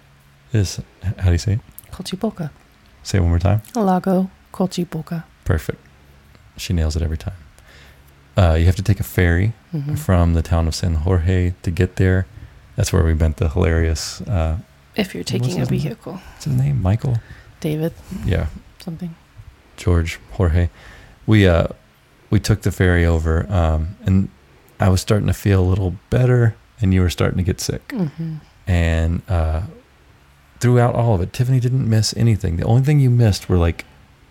[SPEAKER 2] Is how do you say it?
[SPEAKER 3] Colchibolca.
[SPEAKER 2] Say it one more time.
[SPEAKER 3] Lago Colchibolca.
[SPEAKER 2] Perfect. She nails it every time. Uh, you have to take a ferry
[SPEAKER 3] Mhm.
[SPEAKER 2] from the town of San Jorge to get there. That's where we met the hilarious. Uh,
[SPEAKER 3] If you're taking a
[SPEAKER 2] his name?
[SPEAKER 3] vehicle.
[SPEAKER 2] what's his name? Michael.
[SPEAKER 3] David,
[SPEAKER 2] Yeah,
[SPEAKER 3] something.
[SPEAKER 2] George Jorge. We uh, we took the ferry over, um, and I was starting to feel a little better, and you were starting to get sick.
[SPEAKER 3] hmm
[SPEAKER 2] And uh, throughout all of it, Tiffany didn't miss anything. The only thing you missed were like,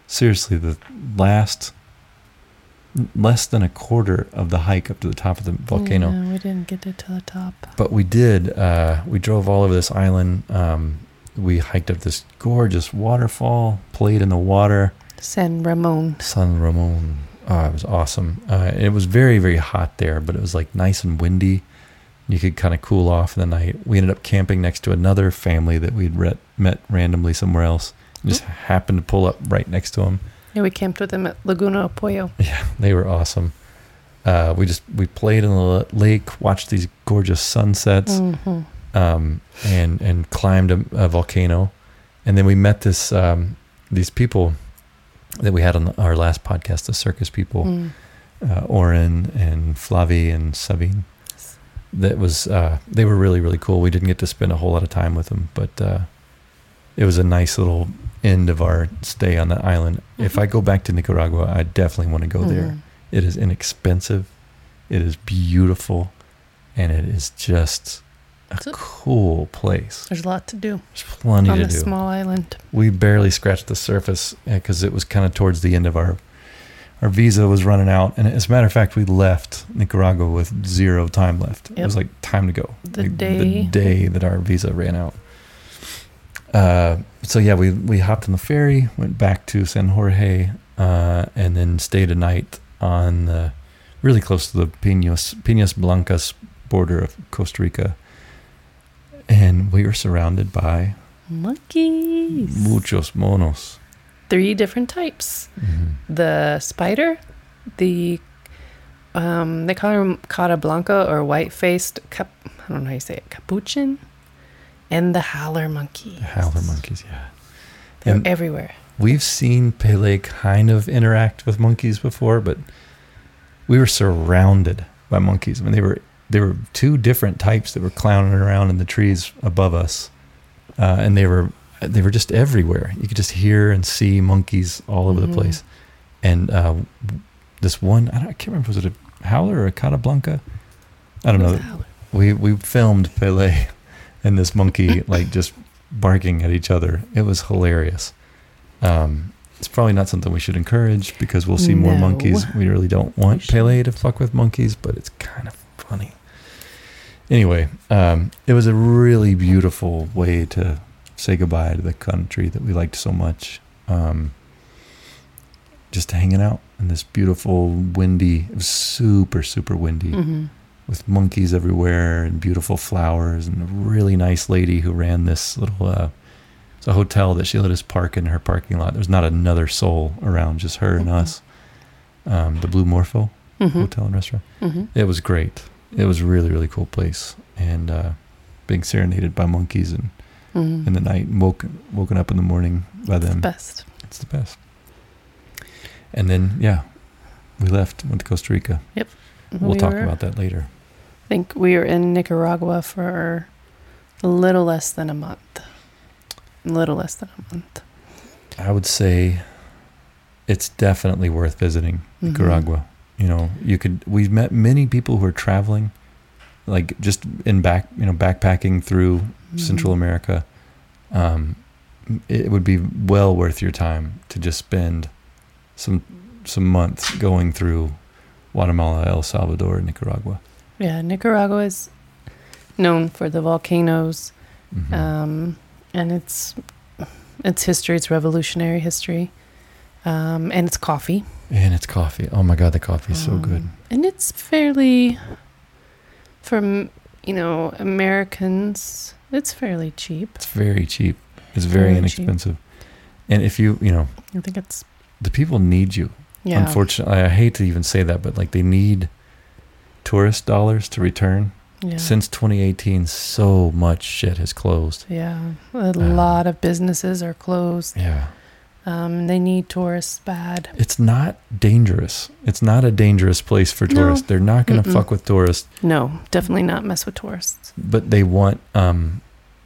[SPEAKER 2] seriously, the last less than a quarter of the hike up to the top of the volcano.
[SPEAKER 3] Yeah, we didn't get it to the top.
[SPEAKER 2] But we did. Uh, we drove all over this island. Um, we hiked up this gorgeous waterfall, played in the water.
[SPEAKER 3] San Ramon.
[SPEAKER 2] San Ramon. Oh, it was awesome. Uh, it was very, very hot there, but it was like nice and windy. You could kind of cool off in the night. We ended up camping next to another family that we'd re- met randomly somewhere else. Just happened to pull up right next to them.
[SPEAKER 3] Yeah, we camped with them at Laguna Pollo.
[SPEAKER 2] Yeah, they were awesome. Uh, we just we played in the lake, watched these gorgeous sunsets,
[SPEAKER 3] hmm
[SPEAKER 2] um, and and climbed a, a volcano, and then we met this um, these people that we had on our last podcast, the circus people,
[SPEAKER 3] Mm.
[SPEAKER 2] uh, Oren and Flavi and Sabine. That was uh, they were really really cool. We didn't get to spend a whole lot of time with them, but uh, it was a nice little end of our stay on the island. If I go back to Nicaragua, I definitely want to go there.
[SPEAKER 3] Mhm.
[SPEAKER 2] It is inexpensive. It is beautiful, and it is just a
[SPEAKER 3] It's
[SPEAKER 2] cool place.
[SPEAKER 3] There's a lot to do
[SPEAKER 2] There's plenty
[SPEAKER 3] on
[SPEAKER 2] to
[SPEAKER 3] a
[SPEAKER 2] do.
[SPEAKER 3] small island.
[SPEAKER 2] we barely scratched the surface because it was kind of towards the end of our our visa was running out, and as a matter of fact, we left Nicaragua with zero time left. It was like time to go.
[SPEAKER 3] The
[SPEAKER 2] Like,
[SPEAKER 3] day-
[SPEAKER 2] the day that our visa ran out. Uh, so yeah, we we hopped on the ferry, went back to San Jorge, uh, and then stayed a night on the really close to the Pinos Pinas Blancas border of Costa Rica, and we were surrounded by
[SPEAKER 3] Monkeys.
[SPEAKER 2] muchos monos.
[SPEAKER 3] Three different types. The spider, the um, they call them Cara Blanca or white-faced cap. I don't know how you say it. Capuchin, and the howler monkey.
[SPEAKER 2] The howler monkeys, yeah.
[SPEAKER 3] They're
[SPEAKER 2] And-
[SPEAKER 3] everywhere.
[SPEAKER 2] We've seen Pele kind of interact with monkeys before, but we were surrounded by monkeys. I mean, they were there were two different types that were clowning around in the trees above us, uh, and they were they were just everywhere. You could just hear and see monkeys all over
[SPEAKER 3] Mhm.
[SPEAKER 2] the place. And uh, this one, I, don't, I can't remember was it a howler or a Carablanca? I don't know.
[SPEAKER 3] howler.
[SPEAKER 2] we we filmed Pele and this monkey like just barking at each other. It was hilarious. Um, it's probably not something we should encourage because we'll see more monkeys. We really don't want. Pele to fuck with monkeys, but it's kind of funny. Anyway, um, it was a really beautiful way to say goodbye to the country that we liked so much. Um, just hanging out in this beautiful, windy, it was super, super windy
[SPEAKER 3] hmm
[SPEAKER 2] with monkeys everywhere and beautiful flowers and a really nice lady who ran this little uh it's a hotel that she let us park in her parking lot. There's not another soul around, just her and
[SPEAKER 3] Mhm.
[SPEAKER 2] us. Um, the Blue Morpho
[SPEAKER 3] hmm
[SPEAKER 2] Hotel and Restaurant.
[SPEAKER 3] hmm
[SPEAKER 2] It was great. It was a really, really cool place. And uh being serenaded by monkeys and
[SPEAKER 3] hmm
[SPEAKER 2] in the night and woken woken up in the morning by
[SPEAKER 3] the
[SPEAKER 2] them.
[SPEAKER 3] The best.
[SPEAKER 2] It's the best. And then yeah, we left, went to Costa Rica. We'll
[SPEAKER 3] We
[SPEAKER 2] talk
[SPEAKER 3] were-
[SPEAKER 2] about that later.
[SPEAKER 3] I think we were in Nicaragua for a little less than a month. A little less than a month.
[SPEAKER 2] I would say it's definitely worth visiting
[SPEAKER 3] Mhm.
[SPEAKER 2] Nicaragua. You know, you could. We've met many people who are traveling, like just in back, you know, backpacking through
[SPEAKER 3] Mhm.
[SPEAKER 2] Central America. Um, it would be well worth your time to just spend some some months going through Guatemala, El Salvador, Nicaragua.
[SPEAKER 3] Yeah, Nicaragua is known for the volcanoes,
[SPEAKER 2] Mhm.
[SPEAKER 3] um, and its its history, its revolutionary history, um, and its coffee.
[SPEAKER 2] and it's coffee. Oh my god, the coffee is so good.
[SPEAKER 3] Um, and it's fairly, from you know Americans, it's fairly cheap.
[SPEAKER 2] It's very cheap. It's very,
[SPEAKER 3] Very cheap.
[SPEAKER 2] inexpensive. And if you, you know,
[SPEAKER 3] I think it's
[SPEAKER 2] the people need you.
[SPEAKER 3] Yeah.
[SPEAKER 2] Unfortunately, I hate to even say that, but like they need tourist dollars to return.
[SPEAKER 3] yeah.
[SPEAKER 2] Since 2018, so much shit has closed.
[SPEAKER 3] Yeah, a lot of businesses are closed.
[SPEAKER 2] Yeah.
[SPEAKER 3] Um, they need tourists bad.
[SPEAKER 2] It's not dangerous. It's not a dangerous place for
[SPEAKER 3] No.
[SPEAKER 2] tourists. They're not going to fuck with tourists,
[SPEAKER 3] No, definitely not mess with tourists.
[SPEAKER 2] but they want um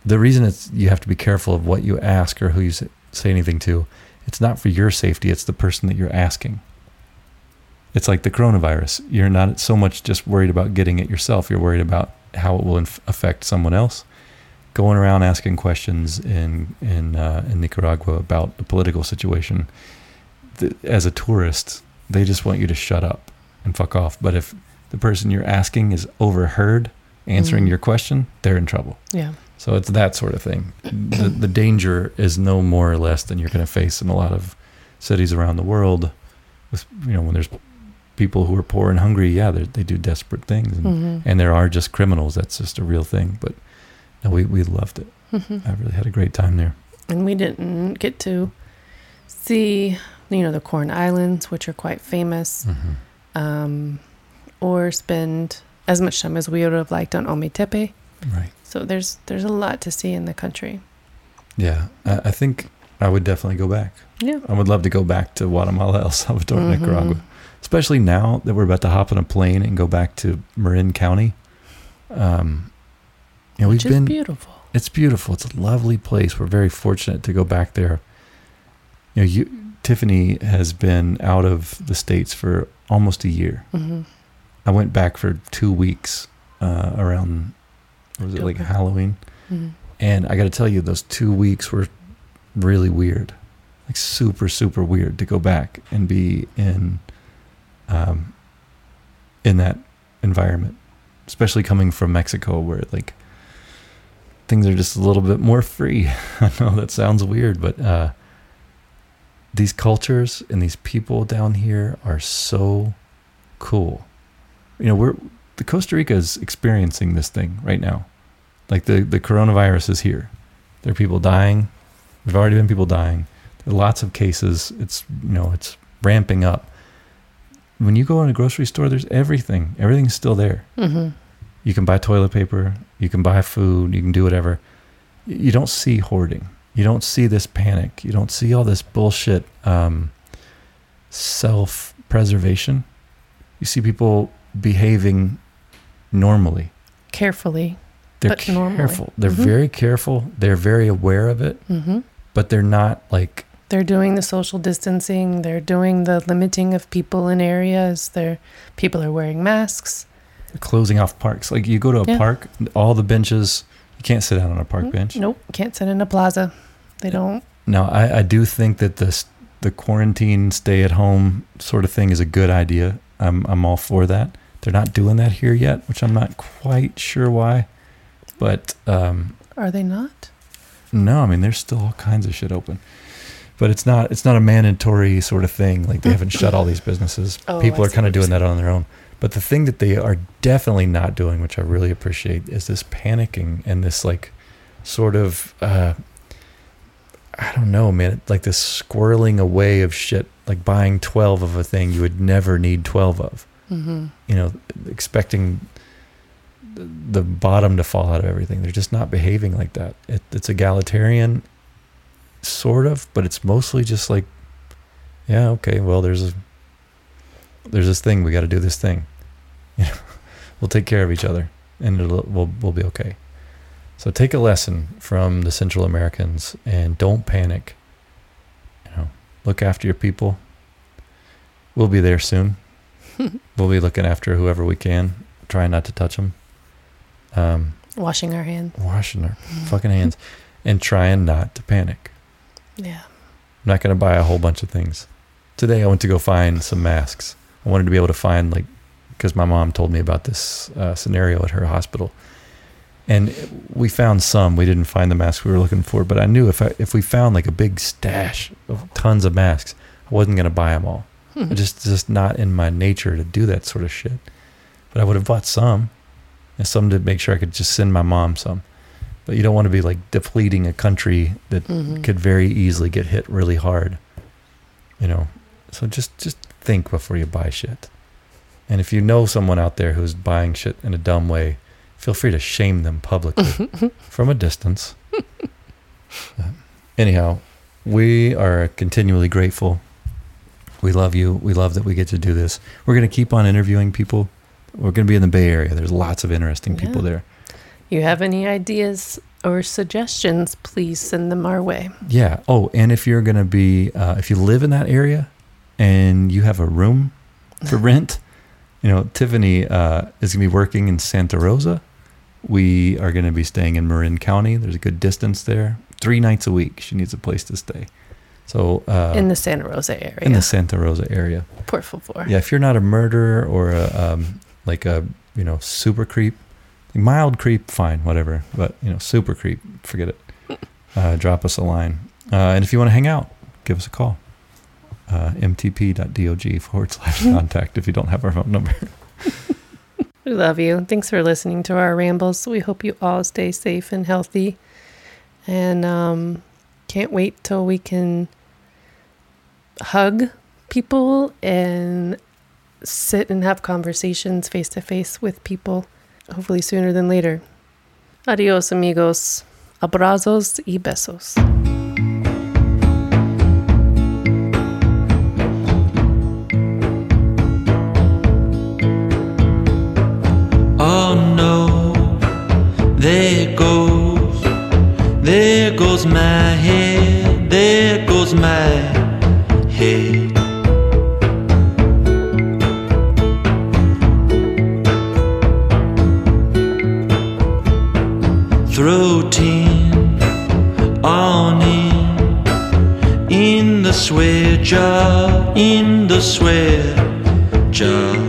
[SPEAKER 2] the reason it's you have to be careful of what you ask or who you say anything to. It's not for your safety, it's the person that you're asking. It's like the coronavirus. You're not so much just worried about getting it yourself, you're worried about how it will inf- affect someone else. Going around asking questions in in uh, in Nicaragua about the political situation, th- as a tourist, they just want you to shut up and fuck off. But if the person you're asking is overheard answering
[SPEAKER 3] Mm.
[SPEAKER 2] your question, they're in trouble.
[SPEAKER 3] Yeah.
[SPEAKER 2] So it's that sort of thing. The, the danger is no more or less than you're going to face in a lot of cities around the world. With you know, when there's people who are poor and hungry, yeah, they they do desperate things, and,
[SPEAKER 3] hmm
[SPEAKER 2] and there are just criminals. That's just a real thing. But no, we we loved it.
[SPEAKER 3] hmm
[SPEAKER 2] I really had a great time there.
[SPEAKER 3] And we didn't get to see, you know, the Corn Islands, which are quite famous, um, or spend as much time as we would have liked on Ometepe.
[SPEAKER 2] Right.
[SPEAKER 3] So there's there's a lot to see in the country.
[SPEAKER 2] Yeah, I, I think I would definitely go back.
[SPEAKER 3] Yeah.
[SPEAKER 2] I would love to go back to Guatemala, El Salvador,
[SPEAKER 3] Mhm.
[SPEAKER 2] Nicaragua, especially now that we're about to hop on a plane and go back to Marin County. Um, you know,
[SPEAKER 3] Which
[SPEAKER 2] we've been.
[SPEAKER 3] beautiful.
[SPEAKER 2] It's beautiful. It's a lovely place. We're very fortunate to go back there. You know, you, Tiffany has been out of the states for almost a year.
[SPEAKER 3] hmm
[SPEAKER 2] I went back for two weeks uh, around. Was it like. Halloween?
[SPEAKER 3] hmm
[SPEAKER 2] And I got to tell you, those two weeks were really weird, like super, super weird to go back and be in, um, in that environment, especially coming from Mexico, where like things are just a little bit more free. I know that sounds weird, but uh, these cultures and these people down here are so cool. You know, we're the Costa Rica is experiencing this thing right now. Like the, the coronavirus is here. There are people dying. There've already been people dying. There are lots of cases. It's you know, it's ramping up. When you go in a grocery store, there's everything. Everything's still there.
[SPEAKER 3] hmm
[SPEAKER 2] You can buy toilet paper, you can buy food, you can do whatever. You don't see hoarding. You don't see this panic. You don't see all this bullshit um, self preservation. You see people behaving normally.
[SPEAKER 3] Carefully.
[SPEAKER 2] They're
[SPEAKER 3] But normally.
[SPEAKER 2] careful. They're
[SPEAKER 3] Mhm.
[SPEAKER 2] very careful. They're very aware of it,
[SPEAKER 3] hmm
[SPEAKER 2] but they're not like
[SPEAKER 3] They're doing the social distancing. They're doing the limiting of people in areas. They're people are wearing masks.
[SPEAKER 2] closing off parks. Like you go to a
[SPEAKER 3] Yeah.
[SPEAKER 2] park, all the benches, you can't sit down on a park bench.
[SPEAKER 3] Nope, can't sit in a plaza. They don't.
[SPEAKER 2] Now, I, I do think that this the quarantine, stay at home sort of thing is a good idea. I'm I'm all for that. They're not doing that here yet, which I'm not quite sure why. But um,
[SPEAKER 3] Are they not?
[SPEAKER 2] no, I mean there's still all kinds of shit open. But it's not it's not a mandatory sort of thing. Like they haven't shut all these businesses.
[SPEAKER 3] Oh,
[SPEAKER 2] People
[SPEAKER 3] I
[SPEAKER 2] are kind of doing that on their own. But the thing that they are definitely not doing, which I really appreciate, is this panicking and this like sort of uh, I don't know, man, like this squirreling away of shit, like buying twelve of a thing you would never need twelve of.
[SPEAKER 3] Mm-hmm.
[SPEAKER 2] You know, expecting the- bottom to fall out of everything. They're just not behaving like that. It, it's egalitarian, sort of, but it's mostly just like, yeah, okay, well, there's a there's this thing we got to do this thing. You know, we'll take care of each other, and it'll, we'll we'll be okay. So take a lesson from the Central Americans and don't panic. You know, look after your people. We'll be there soon. we'll be looking after whoever we can. trying not to touch them. Um,
[SPEAKER 3] Washing our hands.
[SPEAKER 2] washing our fucking hands and trying not to panic.
[SPEAKER 3] Yeah.
[SPEAKER 2] I'm not going to buy a whole bunch of things. Today I went to go find some masks. I wanted to be able to find like because my mom told me about this uh, scenario at her hospital, and we found some. We didn't find the masks we were looking for, but I knew if I, if we found like a big stash of tons of masks, I wasn't going to buy them all.
[SPEAKER 3] Hmm.
[SPEAKER 2] Just just not in my nature to do that sort of shit. But I would have bought some, and some to make sure I could just send my mom some. But you don't want to be like depleting a country that
[SPEAKER 3] Mhm.
[SPEAKER 2] could very easily get hit really hard. You know, so just just think before you buy shit. And if you know someone out there who's buying shit in a dumb way, feel free to shame them publicly from a distance. Uh, anyhow, we are continually grateful. We love you. We love that we get to do this. We're going to keep on interviewing people. We're going to be in the Bay Area. There's lots of interesting people
[SPEAKER 3] Yeah.
[SPEAKER 2] there.
[SPEAKER 3] You have any ideas or suggestions, please send them our way.
[SPEAKER 2] Yeah. Oh, and if you're going to be, uh, if you live in that area and you have a room for rent, you know, Tiffany uh, is going to be working in Santa Rosa. We are going to be staying in Marin County. There's a good distance there. Three nights a week, she needs a place to stay. So, uh,
[SPEAKER 3] in the Santa Rosa area.
[SPEAKER 2] in the Santa Rosa area.
[SPEAKER 3] Por favor.
[SPEAKER 2] Yeah, if you're not a murderer or a, um, like a, you know, super creep, mild creep, fine, whatever. But, you know, super creep, forget it. Uh, drop us a line. Uh, and if you want to hang out, give us a call. Uh, mtp.dog forward slash contact if you don't have our phone number.
[SPEAKER 3] We love you. Thanks for listening to our rambles. We hope you all stay safe and healthy. And um, can't wait till we can hug people and sit and have conversations face to face with people, hopefully sooner than later. Adios, amigos. Abrazos y besos.
[SPEAKER 1] Oh no, there goes, there goes my head, there goes my in the swear jar.